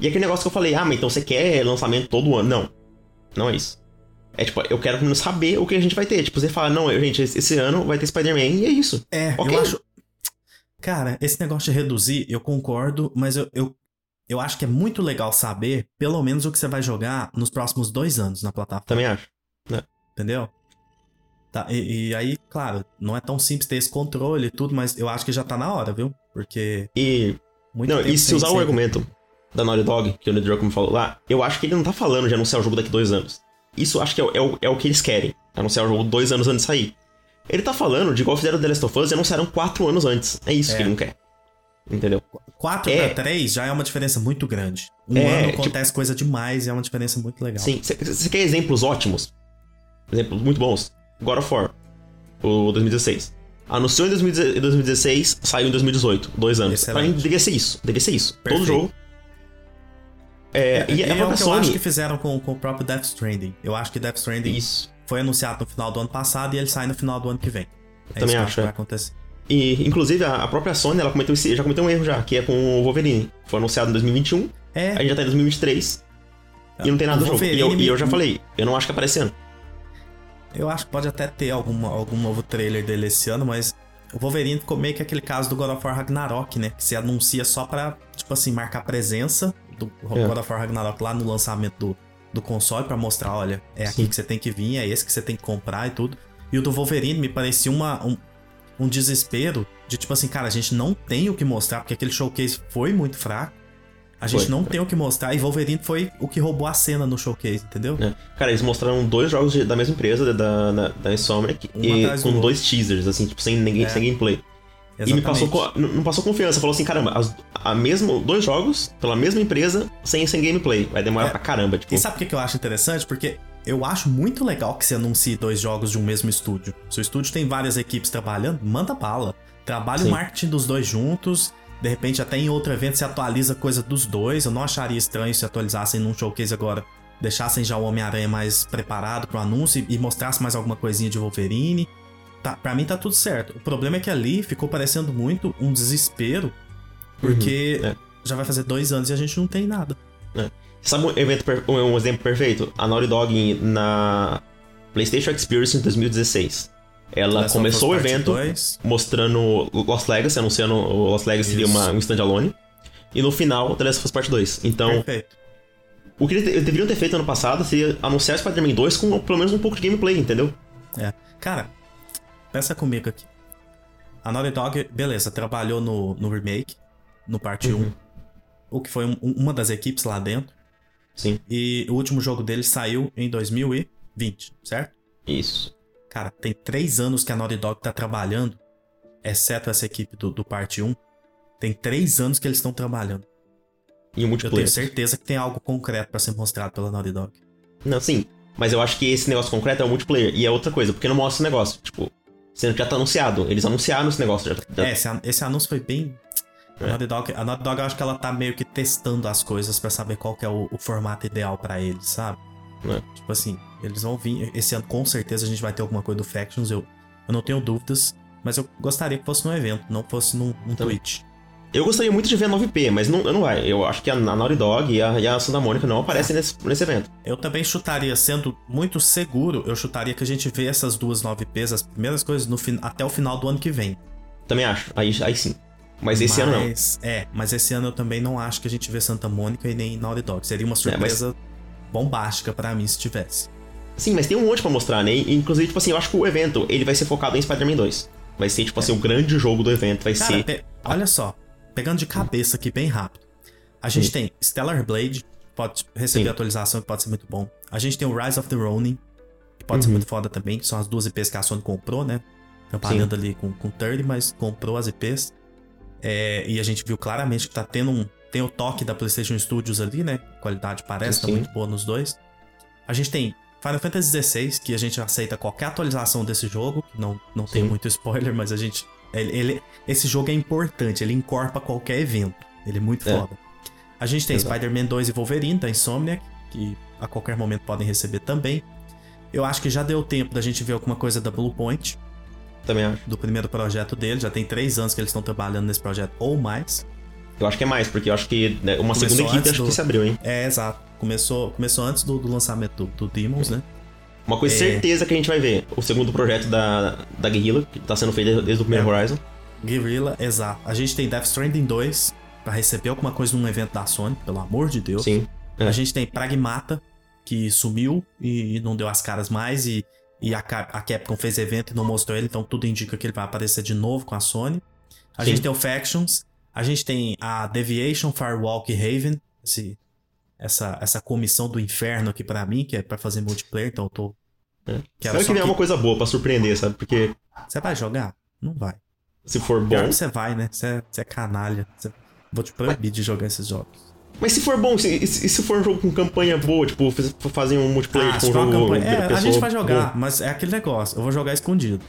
E aquele negócio que eu falei, ah, mas então você quer lançamento todo ano? Não. Não é isso. É tipo, eu quero saber o que a gente vai ter. Tipo, você fala, não, gente, esse ano vai ter Spider-Man e é isso. É, Ok. eu acho. Cara, esse negócio de reduzir, eu concordo, mas eu, eu, eu acho que é muito legal saber, pelo menos, o que você vai jogar nos próximos dois anos na plataforma. Também acho. Entendeu? Tá, e, e aí, claro, não é tão simples ter esse controle e tudo, mas eu acho que já tá na hora, viu? Porque E. não, e se usar o argumento da Naughty Dog, que o Neil Druckmann falou lá, eu acho que ele não tá falando de anunciar o jogo daqui dois anos. Isso acho que é, o- é é o que eles querem. Anunciar o jogo dois anos antes de sair. Ele tá falando de igual fizeram The Last of Us e anunciaram quatro anos antes. É isso É. que ele não quer. Entendeu? 4 É. pra 3 já é uma diferença muito grande. Um É, ano tipo- acontece coisa demais e é uma diferença muito legal. Sim, você quer exemplos ótimos? Exemplos muito bons? God of War. o 2016. Anunciou em 2016, saiu em 2018, dois anos. Excelente. Pra mim, deveria ser isso. Deveria ser isso. Perfeito. Todo jogo. É, é, e, a própria é o que Sony... eu acho que fizeram com, com o próprio Death Stranding. Eu acho que Death Stranding isso. foi anunciado no final do ano passado e ele sai no final do ano que vem. É Também acho. Que vai é. acontecer. E, inclusive, a, própria Sony, ela cometeu, já cometeu um erro já, que é com o Wolverine. Foi anunciado em 2021, é. a gente já tá em 2023, é. e não tem nada do jogo. E eu, e eu já falei, eu não acho que aparece ano. Eu acho que pode até ter alguma, algum novo trailer dele esse ano, mas o Wolverine ficou meio que aquele caso do God of War Ragnarok, né? Que se anuncia só pra, tipo assim, marcar presença do é. God of War Ragnarok lá no lançamento do, do console para mostrar, olha, é aqui Sim. que você tem que vir, é esse que você tem que comprar e tudo. E o do Wolverine me parecia uma, um, um desespero de tipo assim, cara, a gente não tem o que mostrar, porque aquele showcase foi muito fraco. A gente foi. não tem o que mostrar, e Wolverine foi o que roubou a cena no showcase, entendeu? É. Cara, eles mostraram dois jogos de, da mesma empresa, da, da, da Insomniac, e com dois teasers, assim, tipo, sem, ninguém, é. sem gameplay. Exatamente. E me passou, não passou confiança, falou assim, caramba, as, a mesmo, dois jogos pela mesma empresa, sem, sem gameplay. Vai demorar é. pra caramba, tipo. E sabe por que eu acho interessante? Porque eu acho muito legal que você anuncie dois jogos de um mesmo estúdio. Se o estúdio tem várias equipes trabalhando, manda bala. Trabalha Sim. o marketing dos dois juntos, de repente, até em outro evento, se atualiza coisa dos dois. Eu não acharia estranho se atualizassem num showcase agora. Deixassem já o Homem-Aranha mais preparado pro anúncio e mostrassem mais alguma coisinha de Wolverine. Tá, pra mim tá tudo certo. O problema é que ali ficou parecendo muito um desespero, porque uhum, é. já vai fazer dois anos e a gente não tem nada. É. Sabe um, evento, um exemplo perfeito? A Naughty Dog na PlayStation Experience em 2016. Ela começou o evento mostrando Lost Legacy, anunciando o Lost Legacy seria uma, um standalone. E no final, The Last of Us Part 2. Então, Perfeito. o que eles deveriam ter feito ano passado seria anunciar Spider-Man 2 com pelo menos um pouco de gameplay, entendeu? É. Cara, pensa comigo aqui. A Naughty Dog, beleza, trabalhou no, no remake, no parte uhum. 1. O que foi um, uma das equipes lá dentro. Sim. E o último jogo dele saiu em 2020, certo? Isso. Cara, tem três anos que a Naughty Dog tá trabalhando, exceto essa equipe do, do parte 1. Tem três anos que eles estão trabalhando. E o multiplayer. Eu tenho certeza que tem algo concreto para ser mostrado pela Naughty Dog. Não, sim. Mas eu acho que esse negócio concreto é o multiplayer. E é outra coisa, porque não mostra esse negócio. Tipo, sendo que já tá anunciado. Eles anunciaram esse negócio. Já. É, esse, esse anúncio foi bem. É. A, Naughty Dog, a Naughty Dog, eu acho que ela tá meio que testando as coisas para saber qual que é o, o formato ideal para eles, sabe? É. Tipo assim, eles vão vir. Esse ano com certeza a gente vai ter alguma coisa do Factions, eu, eu não tenho dúvidas. Mas eu gostaria que fosse num evento, não fosse num, num Twitch. Eu gostaria muito de ver a 9P, mas não, não vai. Eu acho que a, Naughty Dog e a, e a Santa Mônica não aparecem nesse, nesse evento. Eu também chutaria, sendo muito seguro, eu chutaria que a gente vê essas duas 9Ps, as primeiras coisas, no, até o final do ano que vem. Também acho, aí, aí sim. Mas esse mas, ano não. É, mas esse ano eu também não acho que a gente vê Santa Mônica e nem Naughty Dog. Seria uma surpresa é, mas... bombástica para mim se tivesse. Sim, mas tem um monte para mostrar, né? inclusive, tipo assim, eu acho que o evento ele vai ser focado em Spider-Man 2. Vai ser, tipo é. assim, o grande jogo do evento. Vai Cara, ser. Olha só, pegando de cabeça aqui bem rápido. A gente Sim. tem Stellar Blade, pode receber Sim. atualização, que pode ser muito bom. A gente tem o Rise of the Ronin, que pode uhum. ser muito foda também, que são as duas IPs que a Sony comprou, né? Trabalhando ali com, com 30, mas comprou as IPs. É, e a gente viu claramente que tá tendo um. Tem o toque da PlayStation Studios ali, né? A qualidade parece, Sim. tá muito boa nos dois. A gente tem Final Fantasy XVI, que a gente aceita qualquer atualização desse jogo, não, não tem muito spoiler, mas a gente. Ele, ele, esse jogo é importante, ele encorpa qualquer evento. Ele é muito é. foda. A gente tem Spider-Man 2 e Wolverine da Insomniac, que a qualquer momento podem receber também. Eu acho que já deu tempo da gente ver alguma coisa da Blue Point. Também acho. Do primeiro projeto dele. Já tem três anos que eles estão trabalhando nesse projeto ou mais. Eu acho que é mais, porque eu acho que né, uma Começou segunda equipe acho do... que se abriu, hein? É, exato. Começou, começou antes do, do lançamento do, do Demons, né? Uma coisa é... certeza que a gente vai ver: o segundo projeto da, da Guerrilla, que tá sendo feito desde o primeiro é. Horizon. Guerrilla, exato. A gente tem Death Stranding 2 para receber alguma coisa num evento da Sony, pelo amor de Deus. Sim. É. A gente tem Pragmata, que sumiu e não deu as caras mais, e, e a, a Capcom fez evento e não mostrou ele, então tudo indica que ele vai aparecer de novo com a Sony. A Sim. gente tem o Factions, a gente tem a Deviation, Firewalk e Raven, esse essa, essa comissão do inferno aqui para mim, que é para fazer multiplayer, então eu tô. É. Espero que venha que... uma coisa boa para surpreender, sabe? Porque. Você vai jogar? Não vai. Se for bom. você vai, né? Você é, você é canalha. Você... Vou te proibir Mas... de jogar esses jogos. Mas se for bom, se, e se for um jogo com campanha boa, tipo, fazer um multiplayer ah, com um jogo. Campanha... É, a gente vai jogar, bom. mas é aquele negócio. Eu vou jogar escondido.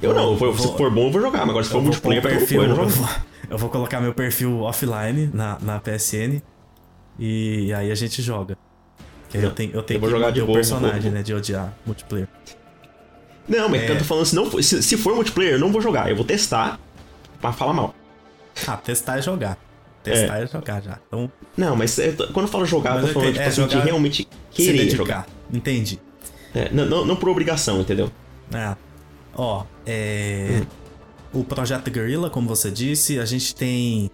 Eu não, vou, se for bom eu vou jogar, mas agora se for multiplayer, perfil, eu, vou, eu vou colocar meu perfil offline na, na PSN e aí a gente joga. Que eu tenho, eu tenho eu vou que jogar de o personagem, vou, né, de odiar multiplayer. Não, mas é... eu tô falando, se, não, se, se for multiplayer, eu não vou jogar. Eu vou testar pra falar mal. Ah, testar é jogar. Testar é, é jogar já. Então... Não, mas é, quando eu falo jogar, mas eu tô falando tipo, é, assim, de realmente querer jogar. Entendi. É, não, não, não, por obrigação, entendeu? É. Ó, é. Hum. O projeto Guerrilla, como você disse, a gente tem.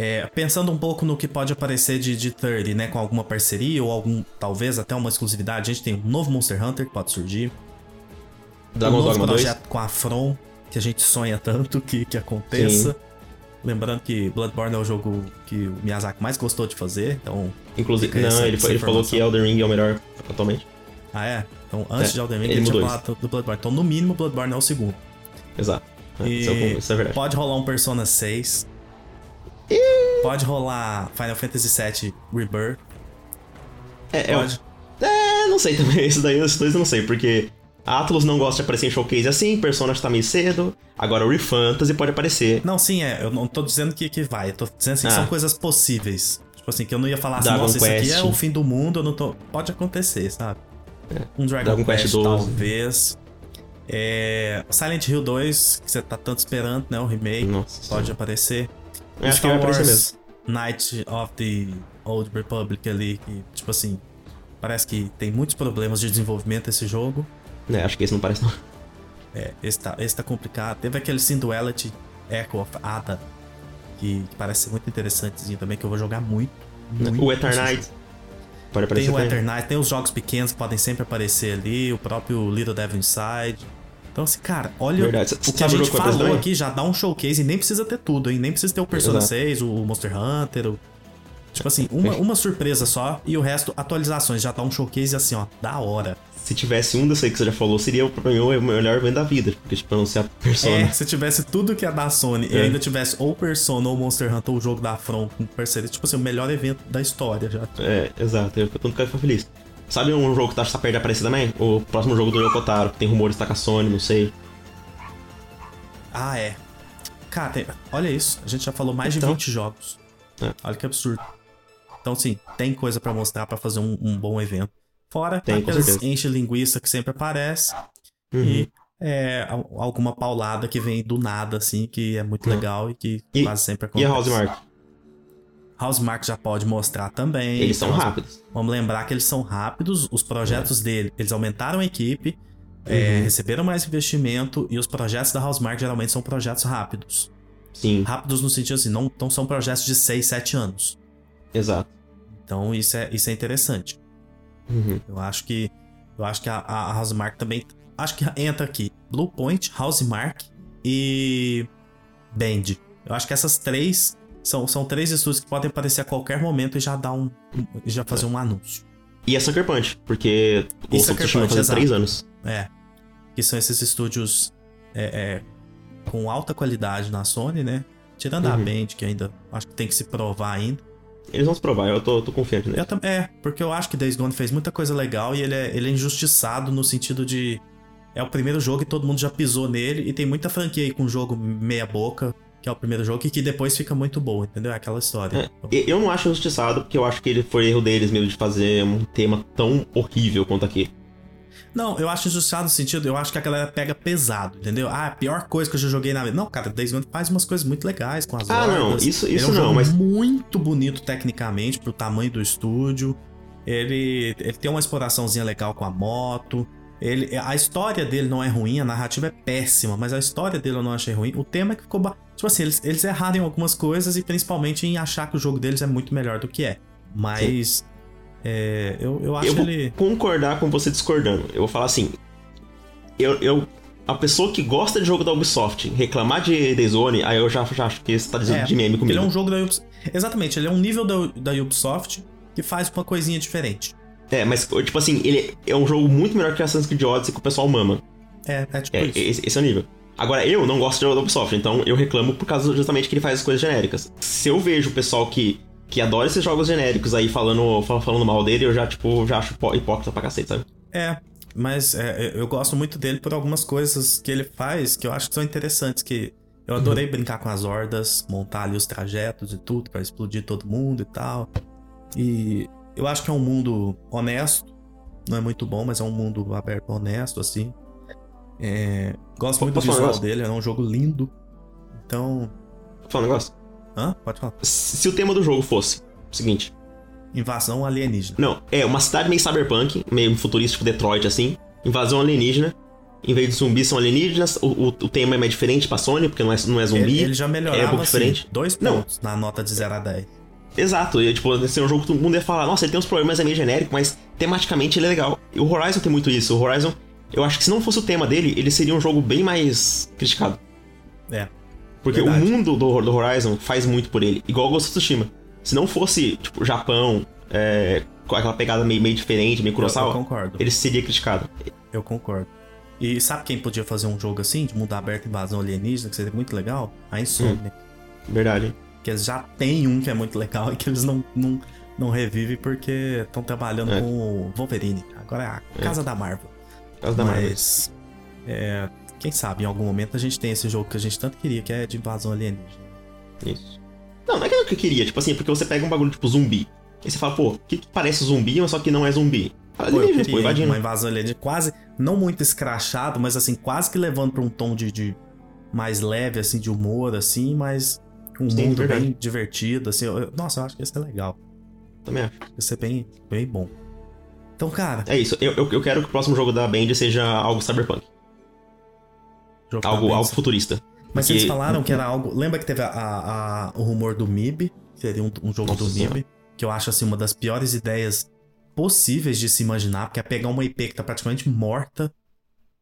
É, pensando um pouco no que pode aparecer de, de 30, né? Com alguma parceria ou algum. Talvez até uma exclusividade. A gente tem um novo Monster Hunter que pode surgir. Dragon's um novo Dogma projeto 2. com a From, que a gente sonha tanto que, que aconteça. Sim. Lembrando que Bloodborne é o jogo que o Miyazaki mais gostou de fazer, então. Inclusive, não, ele, ele falou que Elden Ring é o melhor atualmente. Ah, é? Então, antes é, de Elden Ring, ele, ele tinha falado do Bloodborne. Então, no mínimo, Bloodborne é o segundo. Exato. É, e isso, é, isso é verdade. Pode rolar um Persona 6. Pode rolar Final Fantasy VII Rebirth. É, pode. Eu... É, não sei também. <laughs> Isso daí, esses dois eu não sei, porque a Atlus não gosta de aparecer em showcase assim, Persona está meio cedo. Agora o Refantasy pode aparecer. Não, sim, é. Eu não tô dizendo que, que vai. Eu tô dizendo assim, ah. que são coisas possíveis. Tipo assim, que eu não ia falar assim, Dragon nossa, Quest. isso aqui é o fim do mundo, eu não tô. Pode acontecer, sabe? É. Um Dragon, Dragon Quest, Quest 12. talvez. É... Silent Hill 2, que você tá tanto esperando, né? O remake. Nossa, pode sim. aparecer. É, acho que vai aparecer mesmo. Night of the Old Republic ali, que, tipo assim, parece que tem muitos problemas de desenvolvimento esse jogo. É, acho que esse não parece não. É, esse tá, esse tá complicado. Teve aquele Synduality Echo of Ada, que, que, parece ser muito interessantezinho também, que eu vou jogar muito. muito o Eternite. Pode aparecer tem o Eternite, tem os jogos pequenos que podem sempre aparecer ali, o próprio Little Devil Inside. Então, assim, cara, olha Verdade. o que a gente falou aqui, já dá um showcase e nem precisa ter tudo, hein? Nem precisa ter o Persona Exato. 6, o Monster Hunter, o... Tipo assim, uma, uma surpresa só e o resto atualizações. Já dá um showcase assim, ó, da hora se tivesse um desse aí que você já falou, seria pra mim o melhor evento da vida. Porque, tipo, anunciar Persona. É, se tivesse tudo que é da Sony é. e ainda tivesse ou Persona ou Monster Hunter ou o jogo da com parceria, tipo assim, o melhor evento da história já. É, exato. Eu quero ficar feliz. Sabe um jogo que tá, tá perto de aparecer também? O próximo jogo do Yokotaro, que tem rumores que tá com a Sony, não sei. Ah, é. Cara, tem... olha isso. A gente já falou mais então, de 20 jogos. É. Olha que absurdo. Então, sim, tem coisa para mostrar para fazer um, um bom evento. Fora Tem, aquelas enche linguiça que sempre aparece. Uhum. E é, alguma paulada que vem do nada, assim, que é muito uhum. legal e que e, quase sempre acontece. E a Housemark? Housemark já pode mostrar também. Eles então, são rápidos. Vamos lembrar que eles são rápidos, os projetos é. dele, eles aumentaram a equipe, é, uhum. é, receberam mais investimento e os projetos da Housemark geralmente são projetos rápidos. Sim. Rápidos no sentido assim, não, não são projetos de 6, 7 anos. Exato. Então isso é, isso é interessante. Uhum. Eu acho que eu acho que a, a Housemark também acho que entra aqui Bluepoint, Housemark e Band. Eu acho que essas três são, são três estúdios que podem aparecer a qualquer momento e já dar um já fazer um anúncio. E a Sucker Punch, porque o Sucker Punch faz três anos. É. Que são esses estúdios é, é, com alta qualidade na Sony, né? Tirando uhum. a Band, que ainda acho que tem que se provar ainda. Eles vão se provar, eu tô, tô confiante nele. Eu, é, porque eu acho que Days Gone fez muita coisa legal e ele é, ele é injustiçado no sentido de. É o primeiro jogo e todo mundo já pisou nele, e tem muita franquia aí com jogo meia-boca, que é o primeiro jogo, e que depois fica muito bom, entendeu? É aquela história. É, eu não acho injustiçado, porque eu acho que ele foi erro deles mesmo de fazer um tema tão horrível quanto aqui. Não, eu acho injustiçado no sentido, eu acho que a galera pega pesado, entendeu? Ah, a pior coisa que eu já joguei na vida. Não, cara, Days Gone faz umas coisas muito legais com as Ah, hordas. não, isso, isso é um não, mas. muito bonito tecnicamente pro tamanho do estúdio. Ele, ele tem uma exploraçãozinha legal com a moto. Ele, a história dele não é ruim, a narrativa é péssima, mas a história dele eu não achei ruim. O tema é que ficou. Tipo assim, eles, eles erraram em algumas coisas e principalmente em achar que o jogo deles é muito melhor do que é. Mas. É, eu, eu acho eu vou ele. concordar com você discordando. Eu vou falar assim. Eu, eu, a pessoa que gosta de jogo da Ubisoft reclamar de The Zone, aí eu já, já acho que você tá dizendo é, de meme comigo. Ele é um jogo da Ubisoft. Exatamente, ele é um nível da, da Ubisoft que faz uma coisinha diferente. É, mas, tipo assim, ele é um jogo muito melhor que Assassin's Creed Odyssey que o pessoal mama. É, é tipo é, isso. Esse, esse é o nível. Agora, eu não gosto da Ubisoft, então eu reclamo por causa justamente que ele faz as coisas genéricas. Se eu vejo o pessoal que que adora esses jogos genéricos aí falando, falando mal dele, eu já, tipo, já acho hipócrita pra cacete, sabe? É. mas é, eu gosto muito dele por algumas coisas que ele faz que eu acho que são interessantes. Que eu adorei uhum. brincar com as hordas, montar ali os trajetos e tudo para explodir todo mundo e tal. E eu acho que é um mundo honesto. Não é muito bom, mas é um mundo aberto, honesto, assim. É, gosto muito do visual um dele, é um jogo lindo. Então. Vou falar um negócio? Hã? Pode falar. Se o tema do jogo fosse o seguinte: Invasão alienígena. Não, é uma cidade meio cyberpunk, meio futurístico Detroit, assim. Invasão alienígena. Em vez de zumbis são alienígenas, o, o, o tema é mais diferente pra Sony, porque não é, não é zumbi. Ele, ele já melhorava, é um pouco assim, diferente. dois pontos não. na nota de 0 a 10. Exato, e tipo, esse é um jogo que todo mundo ia falar, nossa, ele tem uns problemas, é meio genérico, mas tematicamente ele é legal. E o Horizon tem muito isso. O Horizon, eu acho que se não fosse o tema dele, ele seria um jogo bem mais criticado. É. Porque verdade. o mundo do, do Horizon faz muito por ele, igual o Ghost of Tsushima. Se não fosse, tipo, Japão, é, com aquela pegada meio, meio diferente, meio Kurosawa, eu, eu concordo. ele seria criticado. Eu concordo. E sabe quem podia fazer um jogo assim, de mundo aberto e invasão alienígena, que seria muito legal? A Insomnia. Hum, verdade. Que eles já tem um que é muito legal <laughs> e que eles não, não, não revivem porque estão trabalhando é. com o Wolverine. Agora é a é. Casa é. da Marvel. Da Marvel. Mas, é, quem sabe em algum momento a gente tem esse jogo que a gente tanto queria, que é de invasão alienígena. Isso. Não, não é que eu queria, tipo assim, porque você pega um bagulho tipo zumbi. Aí você fala, pô, o que, que parece zumbi, mas só que não é zumbi? Pô, eu queria pô, uma invasão alienígena quase, não muito escrachado, mas assim, quase que levando pra um tom de, de mais leve, assim, de humor, assim, mas um Sim, mundo bem divertido, assim. Eu, nossa, eu acho que ia ser legal. Também acho. Ia ser bem, bem bom. Então, cara... É isso, eu, eu, eu quero que o próximo jogo da Band seja algo cyberpunk. algo, algo futurista. Mas Porque... eles falaram que era algo... Lembra que teve a, a, a o rumor do MIB? Seria um, um jogo nossa, do MIB que eu acho assim uma das piores ideias possíveis de se imaginar, porque é pegar uma IP que tá praticamente morta.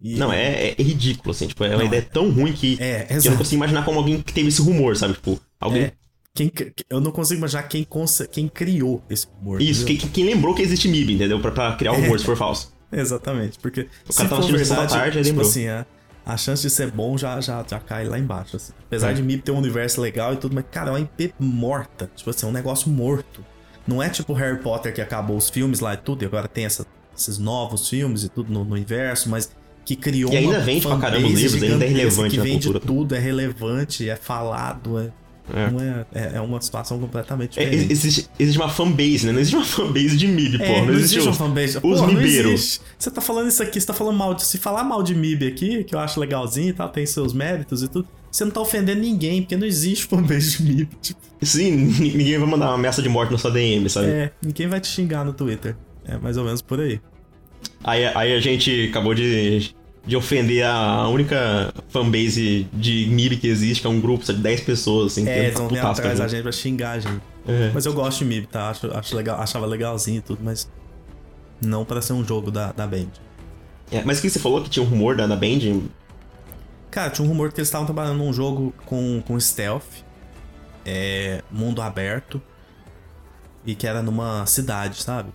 E... Não, é, é, ridículo, assim, tipo, é uma não, ideia é... tão ruim que, é, que eu não consigo imaginar como alguém que teve esse rumor, sabe? Tipo, alguém. É. Quem, eu não consigo imaginar quem, quem criou esse rumor. Isso, quem, quem, lembrou que existe MIB, entendeu? Pra, pra criar o rumor, se for falso. Exatamente, porque. O cara tava assistindo verdade, da tarde, tipo lembrou. Assim, a, a chance de ser bom já, já, já cai lá embaixo. Assim. Apesar de MIB ter um universo legal e tudo, mas, cara, é uma IP morta. Tipo assim, é um negócio morto. Não é tipo Harry Potter que acabou os filmes lá e tudo, e agora tem essa, esses novos filmes e tudo no, no universo, mas que criou e ainda vende pra caramba os livros, ainda é relevante que na vende cultura. tudo, é relevante, é falado, é, é. Não é, é, é, uma situação completamente é, diferente. É, existe, existe uma fanbase, né? Não existe uma fanbase de MIB, é, pô. Não, não existe, existe uma fanbase. Os MIBeiros. Você tá falando isso aqui, você tá falando mal de. Se falar mal de MIB aqui, que eu acho legalzinho e tal, tem seus méritos e tudo você não tá ofendendo ninguém, porque não existe fanbase de MIB. Tipo. Sim, ninguém vai mandar uma ameaça de morte na sua DM, sabe? É, ninguém vai te xingar no Twitter. É mais ou menos por aí. Aí, aí a gente acabou de, de ofender a única fanbase de MIB que existe, que é um grupo de 10 pessoas, assim. É, eles vão vir atrás a gente pra xingar a gente. É. Mas eu gosto de MIB, tá? Acho, acho legal, achava legalzinho e tudo, mas não para ser um jogo da, da Band. É, mas o que você falou que tinha um rumor da, da Band? Cara, tinha um rumor que eles estavam trabalhando num jogo com, com stealth, é, mundo aberto, e que era numa cidade, sabe?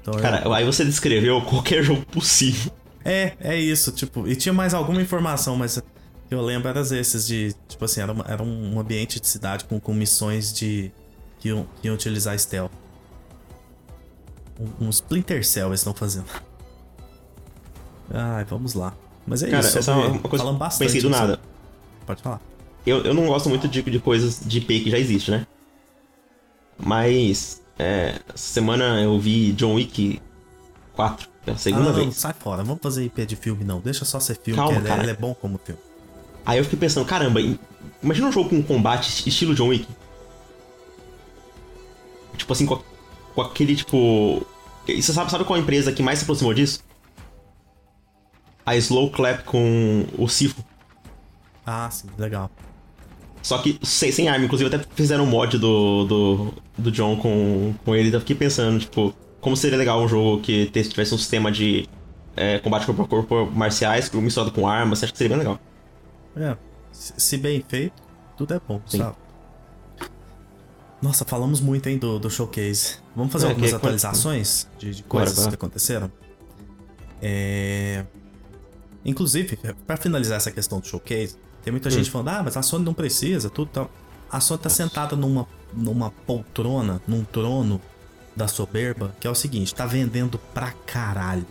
Então, Cara, eu... aí você descreveu qualquer jogo possível. É, é isso, tipo, e tinha mais alguma informação, mas eu lembro era esses de, tipo assim, era, uma, era um ambiente de cidade com, com missões de que iam, que iam utilizar stealth. Um, um Splinter Cell eles estão fazendo. Ai, vamos lá. Mas é Cara, isso. Essa é uma coisa falando bastante. Pensei do nada. Pode falar. Eu, eu não gosto muito de, de coisas de IP que já existe, né? Mas. É, essa semana eu vi John Wick 4. Pela segunda ah, não, vez. sai fora. Vamos fazer IP de filme, não. Deixa só ser filme, Calma, que ele, ele é bom como filme. Aí eu fiquei pensando, caramba, imagina um jogo com combate estilo John Wick. Tipo assim, com, com aquele tipo. Você sabe, sabe qual empresa que mais se aproximou disso? a slow clap com o Sifo. Ah, sim, legal. Só que sem, sem arma, inclusive até fizeram um mod do, do, do John com, com ele. Eu fiquei pensando, tipo, como seria legal um jogo que tivesse um sistema de é, combate corpo a corpo marciais misturado com armas. Você acha que seria bem legal? É, se bem feito, tudo é bom, Sim. sabe? Nossa, falamos muito, hein, do, do showcase. Vamos fazer é, algumas que, atualizações de, de coisas Bora, que aconteceram? É... Inclusive, para finalizar essa questão do showcase, tem muita hum. gente falando, ah, mas a Sony não precisa, tudo tal. A Sony tá sentada numa, numa poltrona, num trono da soberba, que é o seguinte, tá vendendo pra caralho.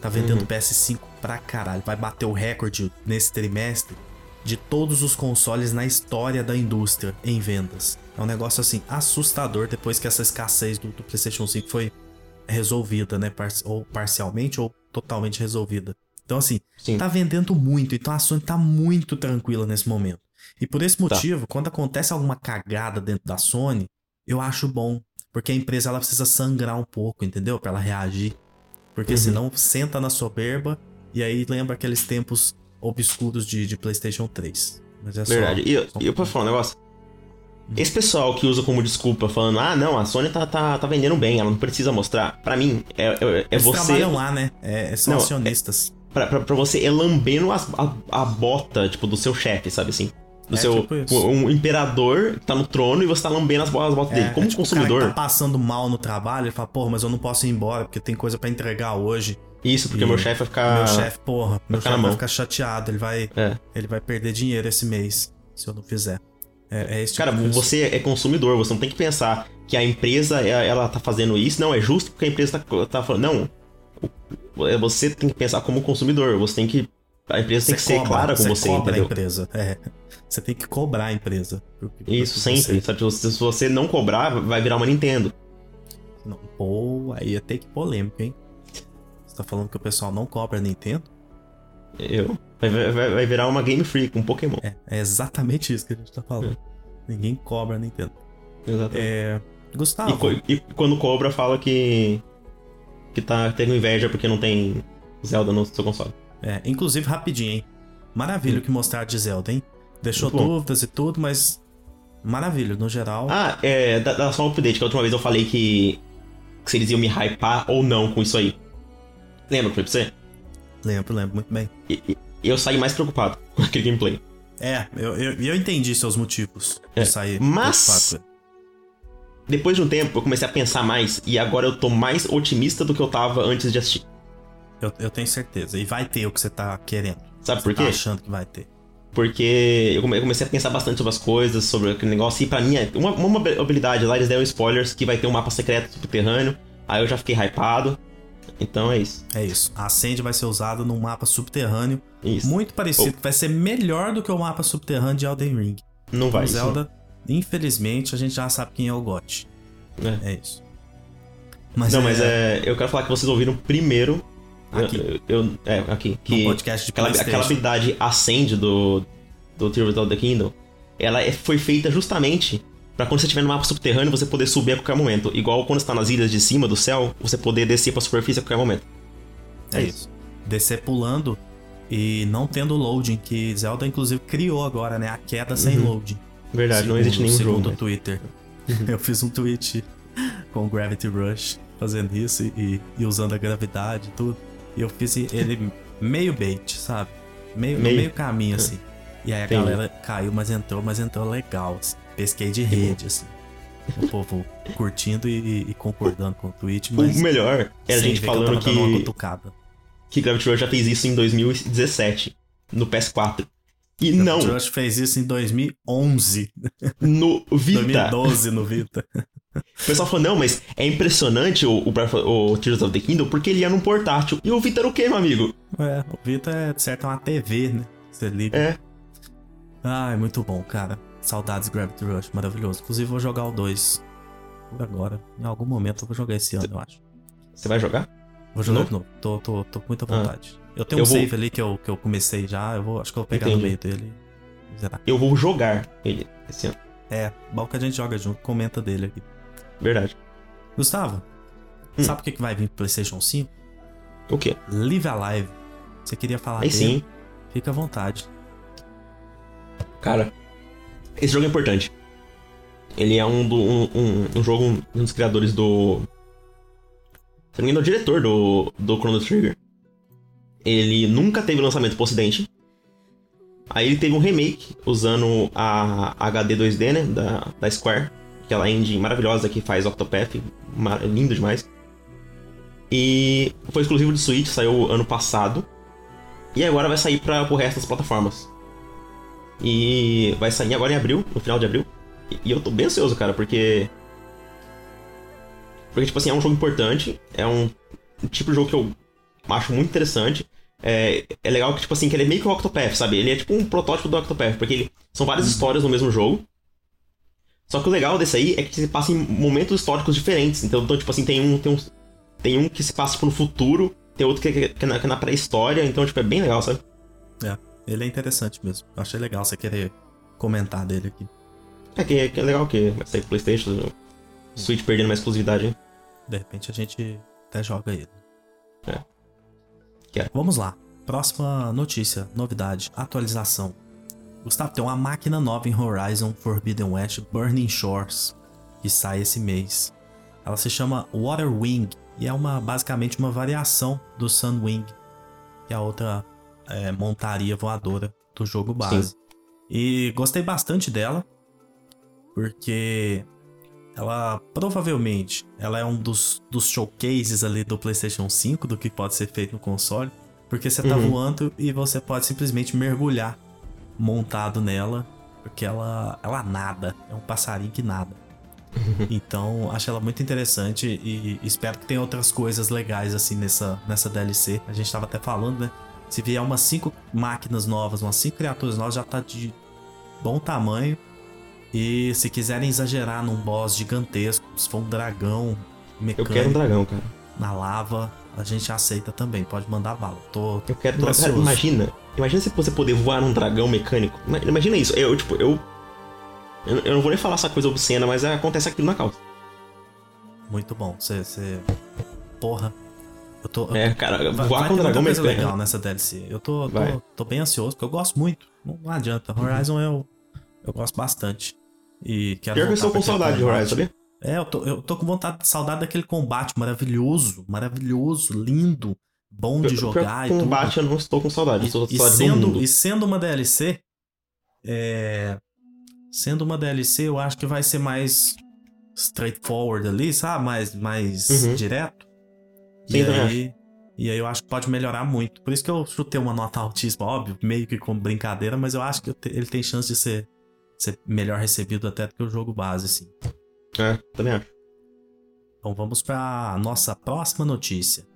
Tá vendendo uhum. PS5 pra caralho. Vai bater o recorde nesse trimestre de todos os consoles na história da indústria em vendas. É um negócio assim assustador depois que essa escassez do, do PlayStation 5 foi resolvida, né? Par ou parcialmente ou totalmente resolvida. Então, assim, Sim. tá vendendo muito. Então a Sony tá muito tranquila nesse momento. E por esse tá. motivo, tá. quando acontece alguma cagada dentro da Sony, eu acho bom. Porque a empresa ela precisa sangrar um pouco, entendeu? Para ela reagir. Porque uhum. senão senta na soberba e aí lembra aqueles tempos obscuros de, de PlayStation 3. Mas é Verdade. Só, e eu, só... eu posso falar um negócio? Esse pessoal que usa como desculpa, falando, ah, não, a Sony tá, tá, tá vendendo bem, ela não precisa mostrar. Para mim, é, é, é Eles você. trabalham lá, né? É, são não, acionistas. É, pra, pra, pra, você é lambendo a, a, a, bota, tipo, do seu chefe, sabe assim? Do é, seu. Tipo um imperador que tá no trono e você tá lambendo as, as botas dele. É, como é tipo consumidor. O cara tá passando mal no trabalho, ele fala, porra, mas eu não posso ir embora porque tem coisa para entregar hoje. Isso, porque e meu chefe vai ficar. Meu chefe, porra, meu chefe vai ficar chateado, ele vai. É. Ele vai perder dinheiro esse mês, se eu não fizer. É, é esse tipo Cara, você é consumidor, você não tem que pensar que a empresa é, ela tá fazendo isso, não, é justo porque a empresa tá, tá falando. Não. É, você tem que pensar como consumidor, você tem que. A empresa você tem que cobra, ser clara com você, você cobra entendeu? A empresa. É. Você tem que cobrar a empresa. Isso, sempre. Sabe? Se você não cobrar, vai virar uma Nintendo. Não, pô, aí é ter que polêmico, hein? Você tá falando que o pessoal não cobra a Nintendo? Eu. Vai, vai, vai virar uma Game Freak, um Pokémon. É, é exatamente isso que a gente tá falando. É. Ninguém cobra a Nintendo. Exatamente. É, Gustavo. E, e, quando cobra, fala que. que tá tendo inveja porque não tem Zelda no seu console. É, inclusive, rapidinho, hein? Maravilha o que mostrar de Zelda, hein? Deixou dúvidas e tudo, mas. Maravilha, no geral. Ah, é. Dá, dá só um update, que a última vez eu falei que. que se eles iam me hypar ou não com isso aí. Lembra que foi pra você? Lembro, lembro, muito bem. E, e eu saí mais preocupado <laughs> com aquele gameplay. É, eu, eu, eu entendi seus motivos é. de sair Mas. Depois de um tempo, eu comecei a pensar mais e agora eu tô mais otimista do que eu tava antes de assistir. Eu, eu tenho certeza. E vai ter o que você tá querendo. Sabe por quê? Tá achando que vai ter. Porque eu comecei a pensar bastante sobre as coisas, sobre aquele negócio, e pra mim, é uma, uma habilidade lá, eles deram spoilers que vai ter um mapa secreto subterrâneo, aí eu já fiquei hypado. Então é isso. É isso. A Ascend vai ser usada num mapa subterrâneo. Isso. Muito parecido. Oh. Vai ser melhor do que o mapa subterrâneo de Elden Ring. Não vai. O Zelda, infelizmente, a gente já sabe quem é o GOT. É. é isso. Mas Não, é... mas é. Eu quero falar que vocês ouviram primeiro. Aqui. Eu, eu é, aqui. Que no podcast de aquela, aquela habilidade Ascend do, do Tears of the Kingdom. Ela é, foi feita justamente para quando você estiver no mapa subterrâneo você poder subir a qualquer momento. Igual quando está nas ilhas de cima do céu, você poder descer para a superfície a qualquer momento. É, é isso. Descer pulando e não tendo loading, que Zelda inclusive criou agora, né? A queda sem uhum. loading. Verdade, segundo, não existe nenhum segundo jogo. Segundo o Twitter. Uhum. <laughs> Eu fiz um tweet com Gravity Rush fazendo isso e, e usando a gravidade e tudo. Eu fiz ele meio bait, sabe? Meio, meio, meio caminho assim. E aí a Entendi. galera caiu, mas entrou, mas entrou legal. Assim pesquei de rede, assim. O povo curtindo e, e, concordando com o tweet, mas. O melhor é a gente falando que. Que Gravity Rush já fez isso em 2017, no PS4. E Gravity não. Gravity Rush fez isso em 2011. No Vita. 2012 no Vita. O pessoal falou, não, mas é impressionante o, o, o Tears of the Kingdom porque ele ia num portátil. E o Vita era o quê, meu amigo? É, o Vita é, de certo, uma TV, né? Você liga. É. Ah, é muito bom, cara. Saudades Gravity Rush, maravilhoso. Inclusive, vou jogar o 2 por agora. Em algum momento eu vou jogar esse ano, eu acho. Você vai jogar? Vou jogar de novo. Tô, tô, tô com muita ah. vontade. Ah. Eu tenho eu um vou... save ali que eu, que eu comecei já. Eu vou, acho que eu vou pegar Entendi. no meio dele. Zerar. Eu vou jogar ele esse ano. É, bom que a gente joga junto. Comenta dele aqui. Verdade. Gustavo, hum. sabe o que, vai vir pro PlayStation 5? O quê? Live Alive. Você queria falar Aí dele? sim. Fica à vontade. Cara, esse jogo é importante. Ele é um, do, um, um, um jogo, um dos criadores do. Se não me engano, é o diretor do, do Chrono Trigger. Ele nunca teve lançamento pro ocidente. Aí ele teve um remake usando a HD 2D, né? Da, da Square. Aquela engine maravilhosa que faz Octopath. Lindo demais. E foi exclusivo de Switch, saiu ano passado. E agora vai sair para o resto das plataformas. E vai sair agora em abril, no final de abril. E, eu tô bem ansioso, cara, porque. Porque, tipo assim, é um jogo importante. É um, tipo de jogo que eu acho muito interessante. É, é legal que, tipo assim, que ele é meio que o Octopath, sabe? Ele é tipo um protótipo do Octopath, porque ele, são várias uhum. histórias no mesmo jogo. Só que o legal desse aí é que se passa em momentos históricos diferentes. Então, então tipo assim, tem um, tem um, tem um que se passa tipo, no futuro, tem outro que, que, que é na, na pré-história, então, tipo, é bem legal, sabe? É, ele é interessante mesmo. Eu achei legal você querer comentar dele aqui. É que, que é legal que vai sair Playstation, Switch perdendo uma exclusividade, hein? De repente a gente até joga ele. É. Quero. Vamos lá. Próxima notícia, novidade, atualização. Gustavo, tem uma máquina nova em Horizon Forbidden West Burning Shores, que sai esse mês. Ela se chama Water Wing e é uma basicamente uma variação do Sunwing, que é a outra é, montaria voadora do jogo base. Sim. E gostei bastante dela, porque ela provavelmente ela é um dos, dos showcases ali do PlayStation 5 do que pode ser feito no console, porque você tá uhum. voando e você pode simplesmente mergulhar montado nela, porque ela ela nada, é um passarinho que nada. <laughs> então, acho ela muito interessante e espero que tenha outras coisas legais assim nessa nessa DLC. A gente tava até falando, né? Se vier umas cinco máquinas novas, umas cinco criaturas novas, já tá de bom tamanho. E se quiserem exagerar num boss gigantesco, se for um dragão mecânico. Eu quero um dragão, cara. Na lava, a gente aceita também, pode mandar bala. Tô, eu quero. Tô cara, imagina. Imagina se você poder voar num dragão mecânico. Imagina isso. Eu, tipo, eu. Eu não vou nem falar essa coisa obscena, mas acontece aquilo na calça. Muito bom. Você. Você... Porra. Eu tô. É, cara, voar vai com um dragão mecânico. legal nessa DLC. Eu tô, tô, tô, bem ansioso, porque eu gosto muito. Não adianta. Horizon uhum. eu, eu gosto bastante. E quero Pior que eu estou com saudade de Horizon, sabia? É, eu tô, eu tô com vontade, saudade daquele combate maravilhoso, maravilhoso, lindo, bom de jogar e combate eu não estou com saudade, e, estou com saudade sendo, E sendo uma DLC, é... Sendo uma DLC, eu acho que vai ser mais straightforward ali, sabe? Mais, mais uhum. direto. Sim, e aí, e aí eu acho que pode melhorar muito. Por isso que eu chutei uma nota altíssima, óbvio, meio que como brincadeira, mas eu acho que ele tem chance de ser ser melhor recebido até do que o jogo base, assim. É, também acho. Então vamos para nossa próxima notícia.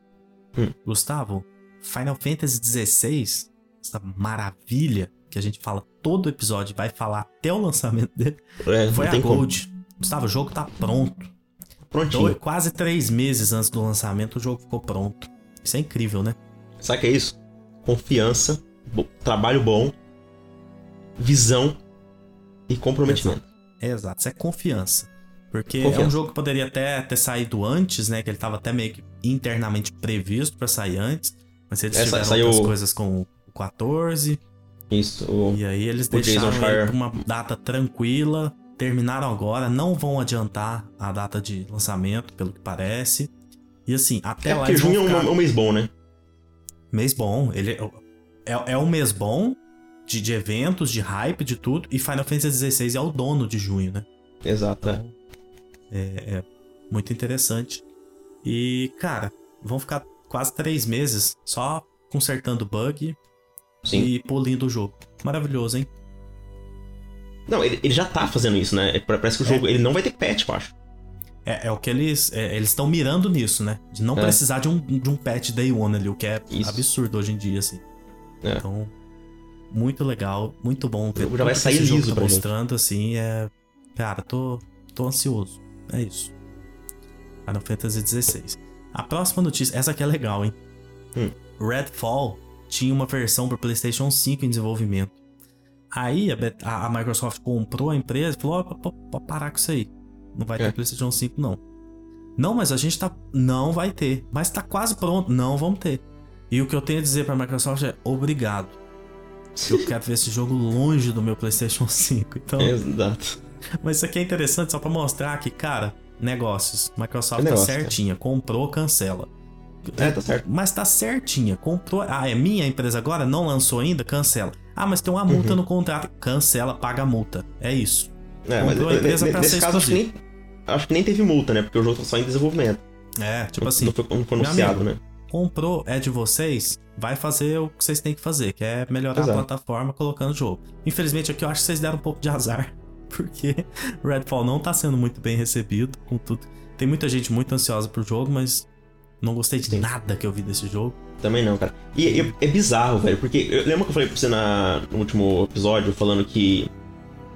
Hum. Gustavo, Final Fantasy XVI, essa maravilha que a gente fala todo episódio, vai falar até o lançamento dele, <laughs> é, foi a Gold. Como. Gustavo, o jogo tá pronto. Prontinho. Então, quase três meses antes do lançamento, o jogo ficou pronto. Isso é incrível, né? Sabe o que é isso? Confiança, trabalho bom, visão e comprometimento. Exato, Exato. isso é confiança. Porque confiança. é um jogo que poderia até ter saído antes, né? Que ele tava até meio que internamente previsto para sair antes. Mas eles Essa, tiveram saiu... outras coisas com o 14. Isso. O... E aí eles deixaram ele uma data tranquila. Terminaram agora, não vão adiantar a data de lançamento, pelo que parece. E assim, até é lá. Porque junho ficar... é um mês bom, né? Mês bom. Ele é, é, é um mês bom, de, de eventos, de hype, de tudo. E Final Fantasy XVI é o dono de junho, né? Exato. Então, é, é muito interessante. E, cara, vão ficar quase três meses só consertando bug Sim. e polindo o jogo. Maravilhoso, hein? Não, ele, ele já tá fazendo isso, né? Parece que o é. jogo ele não vai ter patch, eu acho. É, é o que eles. É, eles estão mirando nisso, né? De não é. precisar de um, de um patch day one ali, o que é isso. absurdo hoje em dia, assim. É. Então, muito legal, muito bom ver. Já vai sair liso tá mostrando, gente. assim, é... Cara, tô, tô ansioso. É isso. Final Fantasy XVI. A próxima notícia, essa aqui é legal, hein? Hum. Redfall tinha uma versão para PlayStation 5 em desenvolvimento. Aí a, a, Microsoft comprou a empresa e falou: oh, pode parar com isso aí. Não vai é. ter PlayStation 5, não. Não, mas a gente tá. Não vai ter. Mas tá quase pronto. Não vamos ter. E o que eu tenho a dizer pra Microsoft é obrigado eu <laughs> quero ver esse jogo longe do meu PlayStation 5. Então. Exato. Mas isso aqui é interessante só para mostrar que, cara, negócios. Microsoft é negócio, tá certinha. Comprou, cancela. É, tá certo. Mas tá certinha. Comprou. Ah, é minha empresa agora? Não lançou ainda? Cancela. Ah, mas tem uma multa uhum. no contrato. Cancela, paga a multa. É isso. É, Comprou mas a empresa pra nesse caso acho que, nem, acho que nem teve multa, né? Porque o jogo tá só em desenvolvimento. É, tipo assim. Não foi, não foi anunciado, amigo, né? comprou é de vocês, vai fazer o que vocês têm que fazer, que é melhorar Exato. a plataforma colocando o jogo. Infelizmente aqui eu acho que vocês deram um pouco de azar, porque <laughs> Redfall não tá sendo muito bem recebido com tudo. Tem muita gente muito ansiosa pro jogo, mas Não gostei de Sim. nada que eu vi desse jogo. Também não, cara. E é, é bizarro, velho, porque eu lembro que eu falei pra você na, no último episódio, falando que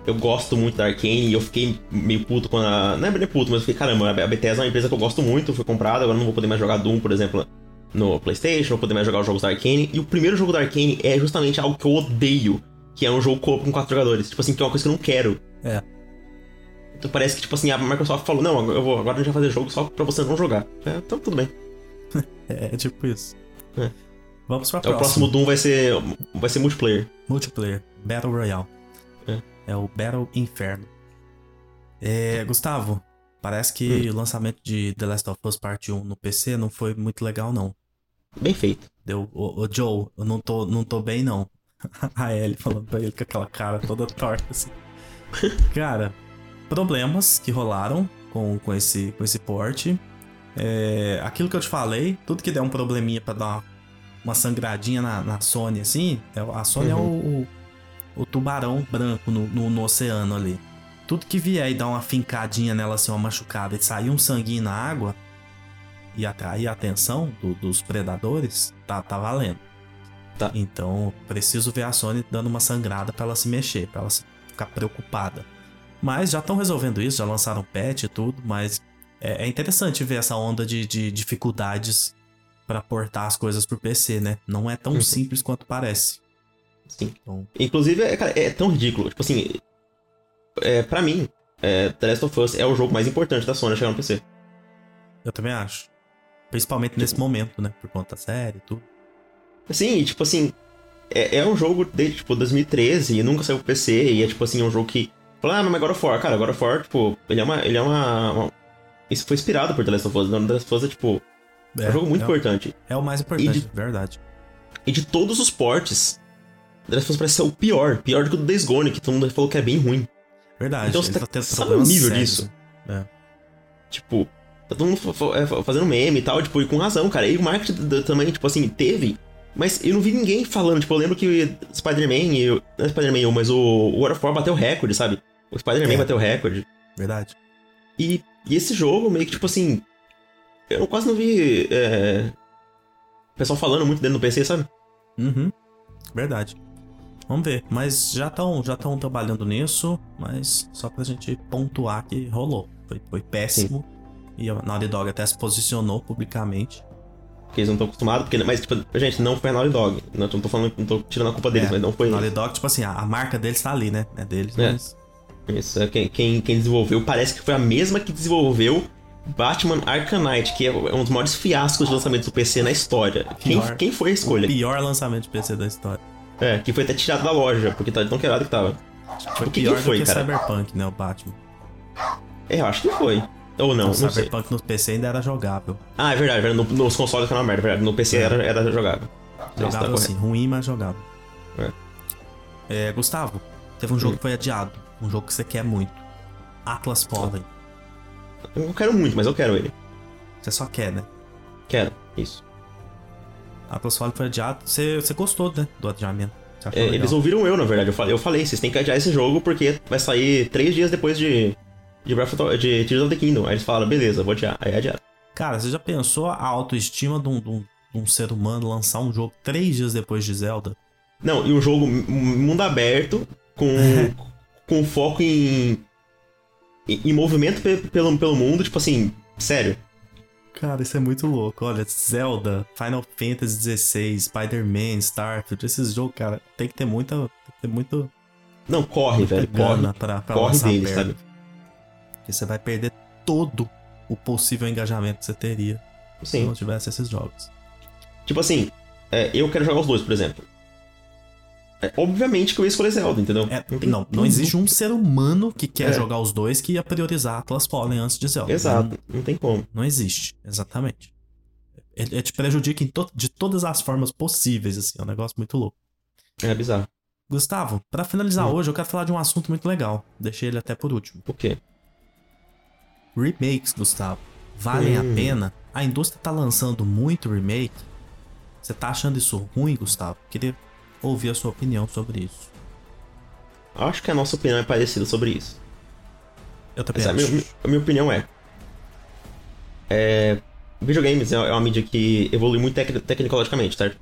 eu gosto muito da Arkane e eu fiquei meio puto quando a. Não é bem puto, mas eu fiquei, caramba, a Bethesda é uma empresa que eu gosto muito, foi comprada, agora não vou poder mais jogar Doom, por exemplo, no PlayStation, não vou poder mais jogar os jogos da Arkane. E o primeiro jogo da Arkane é justamente algo que eu odeio, que é um jogo co com quatro jogadores. Tipo assim, que é uma coisa que eu não quero. É. Então parece que, tipo assim, a Microsoft falou, não, eu vou, agora a gente vai fazer jogo só pra você não jogar. É, então tudo bem. <laughs> é, tipo isso. É. Vamos pra próxima. O próximo Doom vai ser, vai ser multiplayer. Multiplayer. Battle Royale. É. É o Battle Inferno. É, Gustavo, parece que hum. o lançamento de The Last of Us Part 1 no PC não foi muito legal, não. Bem feito. Deu, ô, ô Joe, eu não tô, não tô bem, não. <laughs> A Ellie falando pra ele com aquela cara toda torta, assim. <laughs> Cara, problemas que rolaram com, com, esse, com esse porte. É, aquilo que eu te falei, tudo que der um probleminha pra dar uma, sangradinha na, na Sony, assim, é, a Sony uhum. é o, o, o, tubarão branco no, no, no, oceano ali. Tudo que vier e dar uma fincadinha nela, assim, uma machucada e sair um sanguinho na água e atrair a atenção do, dos predadores, tá, tá valendo. Tá. Então, preciso ver a Sony dando uma sangrada para ela se mexer, para ela ficar preocupada. Mas já estão resolvendo isso, já lançaram patch e tudo, mas é, é interessante ver essa onda de, de dificuldades para portar as coisas pro PC, né? Não é tão uhum. simples quanto parece. Sim. Então... Inclusive, é, cara, é tão ridículo. Tipo assim, é, para mim, é, The Last of Us é o jogo mais importante da Sony chegar no PC. Eu também acho. Principalmente tipo... nesse momento, né? Por conta da série e tudo. Sim, tipo assim, é, é um jogo desde, tipo, 2013 e nunca saiu pro PC, e é, tipo assim, um jogo que... Fala, ah, mas God of War, cara, God of War, tipo, ele é uma... Ele é uma, uma... Isso foi inspirado por The Last of Us, The Last of Us é, tipo... É, é um jogo muito é, importante. É o mais importante, de, verdade. E de todos os portes, The Last of Us parece ser o pior. Pior do que o do Days Gone, que todo mundo falou que é bem ruim. Verdade. Então você tá, tá sabe o nível sérios. disso? É. Tipo, tá todo mundo é, fazendo meme e tal, tipo, e com razão, cara. E o marketing também, tipo assim, teve mas eu não vi ninguém falando, tipo, eu lembro que Spider-Man, não é Spider-Man, mas o God of War bateu recorde, sabe? O Spider-Man é. bateu recorde. Verdade. E, e, esse jogo, meio que, tipo assim. Eu quase não vi. É, pessoal falando muito dentro do PC, sabe? Uhum. Verdade. Vamos ver. Mas já estão já trabalhando nisso, mas só pra gente pontuar que rolou. Foi, foi péssimo. Sim. E a Naughty Dog até se posicionou publicamente porque eles não estão acostumados, porque, mas, tipo, gente, não foi a Naughty Dog. Não, não tô falando, não tô tirando a culpa deles, é, mas não foi. Naughty Dog, tipo assim, a, marca deles tá ali, né? É deles, é. mas. Isso, é quem, quem, quem desenvolveu parece que foi a mesma que desenvolveu Batman Arkham Knight, que é um dos maiores fiascos de lançamento do PC na história. Quem, quem foi a escolha? O pior lançamento de PC da história. É, que foi até tirado da loja, porque tá tão quebrado que tava. Foi o que pior que foi, do que cara? Cyberpunk, né, o Batman. É, eu acho que foi. Ou não, então, não Cyberpunk no PC ainda era jogável. Ah, é verdade, verdade. No, nos consoles era uma merda, verdade. No PC é. era, era jogável. Jogável tá sim, ruim, mas jogável. É. é. Gustavo, teve um jogo hum. que foi adiado. Um jogo que você quer muito. Atlas Fallen. Eu quero muito, mas eu quero ele. Você só quer, né? Quero, isso. Atlas Fallen foi adiado. Você, você gostou, né? Do adiamento. É, eles ouviram eu, na verdade. Eu falei, eu falei, vocês têm que adiar esse jogo porque vai sair três dias depois de, de, Breath of, de Tears of the Kingdom. Aí eles falaram, beleza, vou adiar. Aí adiaram. Cara, você já pensou a autoestima de um, de, um, de um, ser humano lançar um jogo três dias depois de Zelda? Não, e um jogo mundo aberto, com, <laughs> com foco em, em, em movimento pelo, pelo mundo, tipo assim, sério. Cara, isso é muito louco. Olha, Zelda, Final Fantasy XVI, Spider-Man, Starfield, esses jogos, cara, tem que ter muita. Tem que ter muito. Não, corre, velho. Corre. Pra, pra corre deles, sabe? Porque você vai perder todo o possível engajamento que você teria Sim. se não tivesse esses jogos. Tipo assim, é, eu quero jogar os dois, por exemplo. É, obviamente que eu ia escolher Zelda, entendeu? É, não, não existe um ser humano que quer é. jogar os dois que ia priorizar Atlas Fallen antes de Zelda. Exato, não, não tem como. Não existe, exatamente. Ele, ele te prejudica to de todas as formas possíveis, assim, é um negócio muito louco. É bizarro. Gustavo, para finalizar hum. hoje, eu quero falar de um assunto muito legal. Deixei ele até por último. O quê? Remakes, Gustavo, valem hum. a pena? A indústria tá lançando muito remake? Você tá achando isso ruim, Gustavo? Queria ouvir a sua opinião sobre isso. Acho que a nossa opinião é parecida sobre isso. Eu também Mas acho. A minha, a minha opinião é, é. videogames é uma mídia que evolui muito tec tecnologicamente, certo?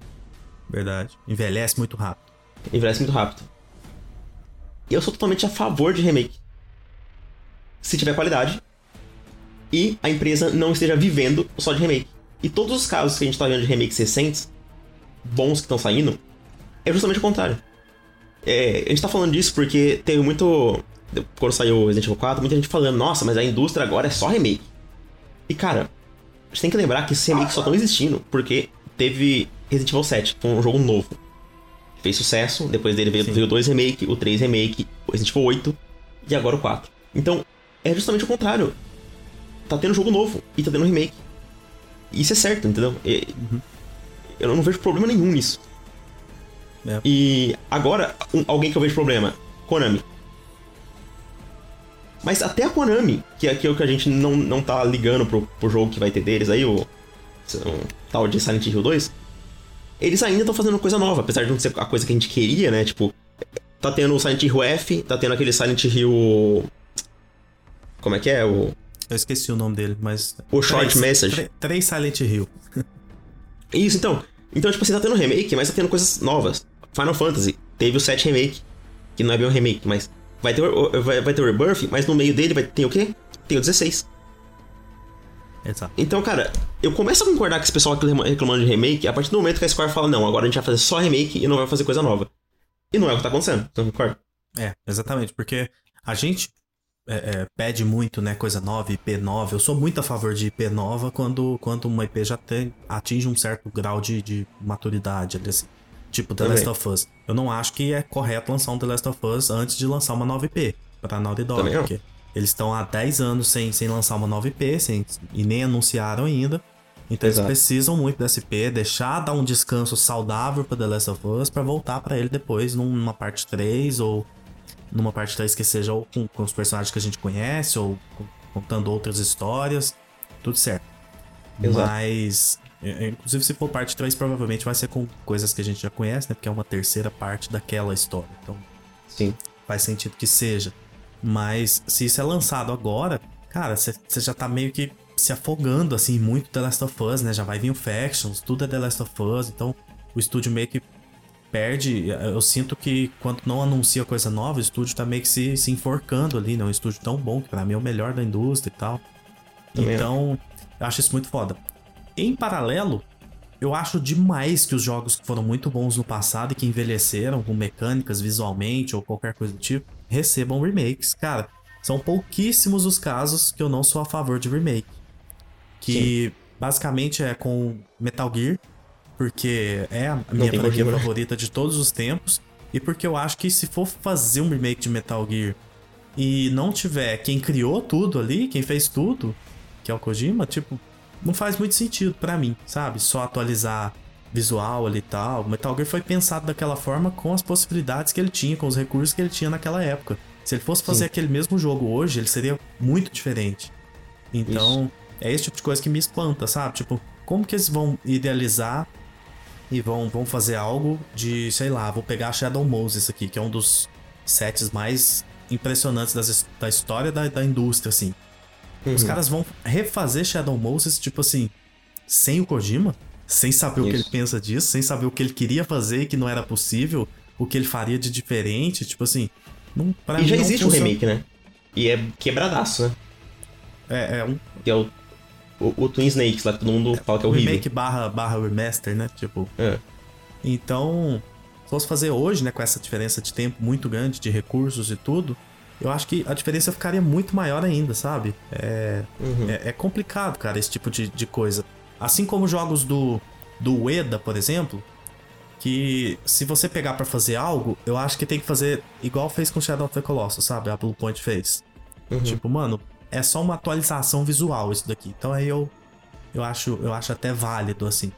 Verdade. Envelhece muito rápido. Envelhece muito rápido. E eu sou totalmente a favor de remake. Se tiver qualidade e a empresa não esteja vivendo só de remake. E todos os casos que a gente tá vendo de remakes recentes, bons que estão saindo, é justamente o contrário. É, a gente tá falando disso porque teve muito. Quando saiu o Resident Evil 4, muita gente falando, nossa, mas a indústria agora é só remake. E cara, a gente tem que lembrar que esses remakes só estão existindo porque teve Resident Evil 7, foi um jogo novo. Fez sucesso, depois dele veio, veio o 2 remake, o 3 remake, o Resident Evil 8 e agora o 4. Então, é justamente o contrário. Tá tendo jogo novo e tá tendo remake. Isso é certo, entendeu? E, uhum. Eu não vejo problema nenhum nisso. É. E agora, um, alguém que eu vejo problema, Konami. Mas até a Konami, que é, que é o que a gente não, não tá ligando pro, pro jogo que vai ter deles aí, o, o tal de Silent Hill 2, eles ainda estão fazendo coisa nova, apesar de não ser a coisa que a gente queria, né? Tipo, tá tendo o Silent Hill F, tá tendo aquele Silent Hill. Como é que é? O. Eu esqueci o nome dele, mas. O Short três, Message. Três Silent Hill. <laughs> Isso, então. Então, tipo assim, tá tendo remake, mas tá tendo coisas novas. Final Fantasy teve o 7 Remake, que não é bem um remake, mas vai ter, vai, vai ter o Rebirth, mas no meio dele vai ter o quê? Tem o 16. Exato. Então, cara, eu começo a concordar com esse pessoal reclamando de remake a partir do momento que a Square fala, não, agora a gente vai fazer só remake e não vai fazer coisa nova. E não é o que tá acontecendo, você concorda? É, exatamente, porque a gente é, é, pede muito, né, coisa nova, IP nova. Eu sou muito a favor de IP nova quando, quando uma IP já tem, atinge um certo grau de, de maturidade, assim. Tipo The Também. Last of Us. Eu não acho que é correto lançar um The Last of Us antes de lançar uma nova IP pra Naughty Dog. Também porque eles estão há 10 anos sem, sem lançar uma nova IP sem, e nem anunciaram ainda. Então Exato. eles precisam muito dessa IP, deixar dar um descanso saudável para The Last of Us para voltar para ele depois numa parte 3 ou numa parte 3 que seja ou com, com os personagens que a gente conhece ou contando outras histórias, tudo certo. Exato. Mas é, é, inclusive, se for parte 3, provavelmente vai ser com coisas que a gente já conhece, né? Porque é uma terceira parte daquela história. Então, Sim. faz sentido que seja. Mas se isso é lançado agora, cara, você já tá meio que se afogando, assim, muito The Last of Us, né? Já vai vir o Factions, tudo é The Last of Us. Então, o estúdio meio que perde. Eu sinto que quando não anuncia coisa nova, o estúdio tá meio que se, se enforcando ali, né? Um estúdio tão bom, que pra mim é o melhor da indústria e tal. Também então, eu acho isso muito foda. Em paralelo, eu acho demais que os jogos que foram muito bons no passado e que envelheceram com mecânicas visualmente ou qualquer coisa do tipo, recebam remakes. Cara, são pouquíssimos os casos que eu não sou a favor de remake. Que Sim. basicamente é com Metal Gear, porque é a minha franquia favorita de todos os tempos. E porque eu acho que se for fazer um remake de Metal Gear e não tiver quem criou tudo ali, quem fez tudo, que é o Kojima, tipo, não faz muito sentido para mim, sabe? Só atualizar visual ali e tal. O Metal Gear foi pensado daquela forma com as possibilidades que ele tinha, com os recursos que ele tinha naquela época. Se ele fosse fazer Sim. aquele mesmo jogo hoje, ele seria muito diferente. Então, Isso. é esse tipo de coisa que me espanta, sabe? Tipo, como que eles vão idealizar e vão, vão fazer algo de, sei lá, vou pegar Shadow Moses aqui, que é um dos sets mais impressionantes das, da história da, da indústria, assim. Uhum. Os caras vão refazer Shadow Moses, tipo assim, sem o Kojima, sem saber Isso. o que ele pensa disso, sem saber o que ele queria fazer e que não era possível, o que ele faria de diferente, tipo assim. Não, pra e já existe um remake, né? E é quebradaço, né? É, é um. Que é o, o, o Twin Snakes lá, que todo mundo é, fala que é horrível. Remake barra, barra remaster, né? Tipo. É. Então, se fosse fazer hoje, né, com essa diferença de tempo muito grande, de recursos e tudo, eu acho que a diferença ficaria muito maior ainda, sabe? É, uhum. é, é, complicado, cara, esse tipo de, de coisa. Assim como jogos do, do Ueda, por exemplo, que se você pegar para fazer algo, eu acho que tem que fazer igual fez com Shadow of the Colossus, sabe? A Blue Point fez. Uhum. Tipo, mano, é só uma atualização visual isso daqui. Então aí eu, eu, acho, eu acho até válido, assim.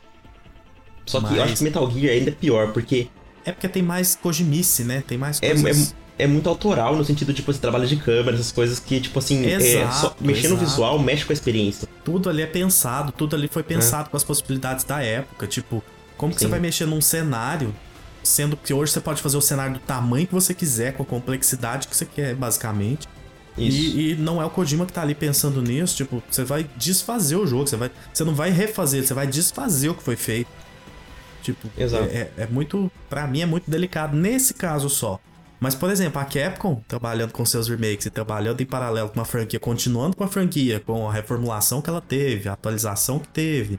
Só que Mas... eu acho que Metal Gear ainda é pior, porque... É porque tem mais Kojimice, né? Tem mais é, coisas... É, é é muito autoral no sentido, tipo, esse trabalho de câmera, essas coisas que, tipo assim, é exato, é, mexer no visual mexe com a experiência. Tudo ali é pensado, tudo ali foi pensado é. com as possibilidades da época. Tipo, como que Sim. você vai mexer num cenário, sendo que hoje você pode fazer o cenário do tamanho que você quiser, com a complexidade que você quer, basicamente. E, e, não é o Kojima que tá ali pensando nisso, tipo, você vai desfazer o jogo, você, vai, você não vai refazer, você vai desfazer o que foi feito. Tipo, Exato. É, é, é muito. para mim é muito delicado nesse caso só. Mas, por exemplo, a Capcom, trabalhando com seus remakes e trabalhando em paralelo com a franquia, continuando com a franquia, com a reformulação que ela teve, a atualização que teve,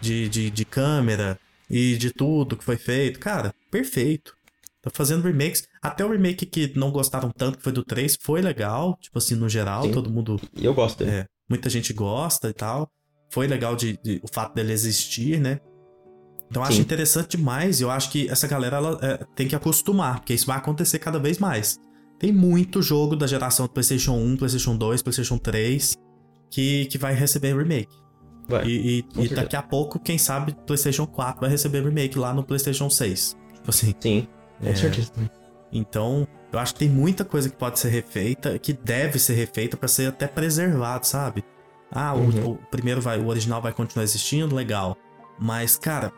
de, de, de câmera e de tudo que foi feito, cara, perfeito. Tá fazendo remakes. Até o remake que não gostaram tanto, que foi do 3, foi legal. Tipo assim, no geral, Sim. todo mundo. E eu gosto dele. É, muita gente gosta e tal. Foi legal de, de, o fato dele existir, né? Então eu acho Sim. interessante demais. Eu acho que essa galera ela, é, tem que acostumar, porque isso vai acontecer cada vez mais. Tem muito jogo da geração do PlayStation 1, PlayStation 2, PlayStation 3 que, que vai receber remake. Vai. E, e- e daqui a pouco, quem sabe, PlayStation 4 vai receber remake lá no PlayStation 6. Tipo assim. Sim, com É. certeza. Então, eu acho que tem muita coisa que pode ser refeita, que deve ser refeita pra ser até preservado, sabe? Ah, o, Uhum. o primeiro vai, o original vai continuar existindo, legal. Mas, cara,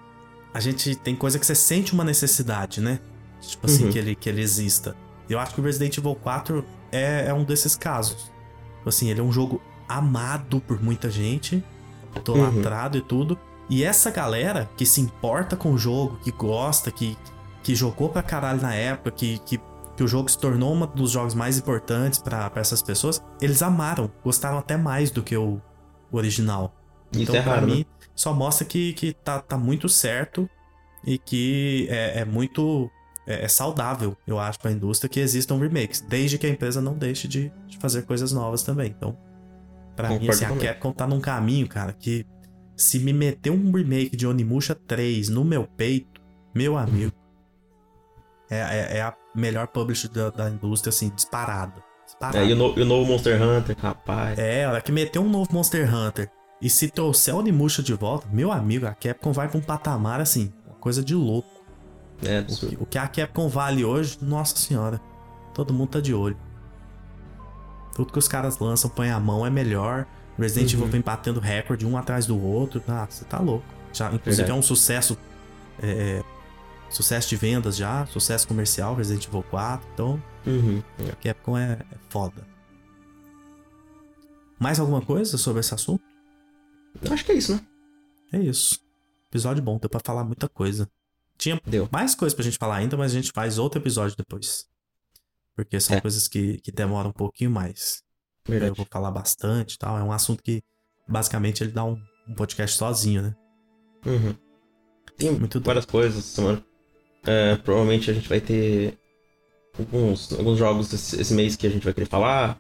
a gente tem coisa que você sente uma necessidade, né? Tipo assim, Uhum. que, ele, que ele exista. Eu acho que o Resident Evil 4 é, é um desses casos. Tipo assim, ele é um jogo amado por muita gente, idolatrado e tudo. E essa galera que se importa com o jogo, que gosta, que, que jogou pra caralho na época, que, que, que o jogo se tornou um dos jogos mais importantes pra pra essas pessoas, eles amaram, gostaram até mais do que o, o original. Isso então, é pra mim, né? só mostra que, que tá, tá muito certo e que é, é muito. É, é saudável, eu acho, pra indústria que existam remakes, desde que a empresa não deixe de, de fazer coisas novas também. Então, pra mim, assim, a. Capcom tá num caminho, cara, que se me meter um remake de Onimusha 3 no meu peito, meu amigo, é, é, é a melhor publisher da, da indústria, assim, disparada. disparada. É, e, o no- e o novo Monster Hunter, rapaz. É, a hora que meter um novo Monster Hunter e se trouxer o Onimusha de volta, meu amigo, a Capcom vai pra um patamar assim, uma coisa de louco. É, O que, o que a Capcom vale hoje, nossa senhora, todo mundo tá de olho. Tudo que os caras lançam, põe a mão, é melhor. Resident Uhum. Evil vem batendo recorde um atrás do outro. Ah, você tá louco. Já, inclusive Verdade. é um sucesso. é, sucesso de vendas já, sucesso comercial, Resident Evil 4. Então, Uhum. Capcom é, é foda. Mais alguma coisa sobre esse assunto? Eu Acho que é isso, né? É isso. Episódio bom, deu pra falar muita coisa. Tinha Deu. mais coisa pra gente falar ainda, mas a gente faz outro episódio depois. Porque são É. coisas que, que demoram um pouquinho mais. Daí Eu Verdade. vou falar bastante e tal. É um assunto que, basicamente, ele dá um, um podcast sozinho, né? Uhum. Tem Muito doido. várias coisas essa É, provavelmente a gente vai ter alguns, alguns jogos esse, esse mês que a gente vai querer falar.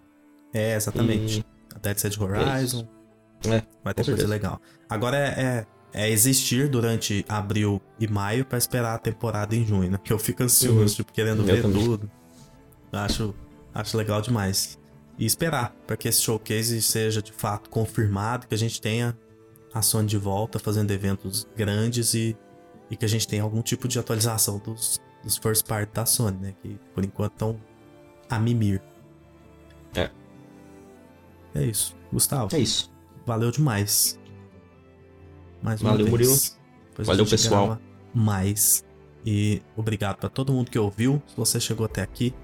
É, exatamente. E- A Dead Set Horizon. É, Vai ter coisa legal. Agora é, é, é existir durante abril e maio pra esperar a temporada em junho, né? Que eu fico ansioso, Uhum. tipo, querendo Eu ver também. tudo. Acho, acho legal demais. E esperar pra que esse showcase seja de fato confirmado, que a gente tenha a Sony de volta fazendo eventos grandes e, e que a gente tenha algum tipo de atualização dos, dos first party da Sony, né? Que por enquanto estão a mimir. É. É isso. Gustavo. É isso. Valeu demais. Mais uma Valeu, vez. Murilo. Valeu, pessoal. Mais. E obrigado pra todo mundo que ouviu. Se você chegou até aqui,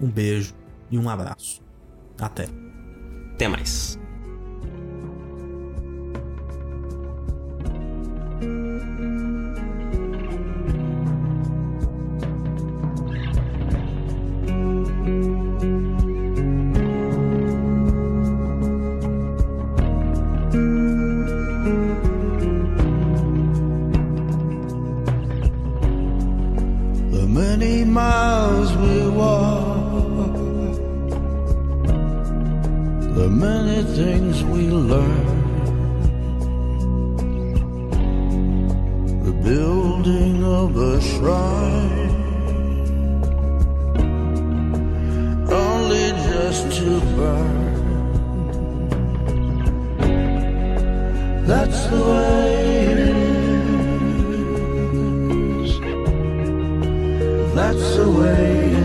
um beijo e um abraço. Até. Até mais. Miles we walk, the many things we learn, the building of a shrine, only just to burn. That's the way That's the way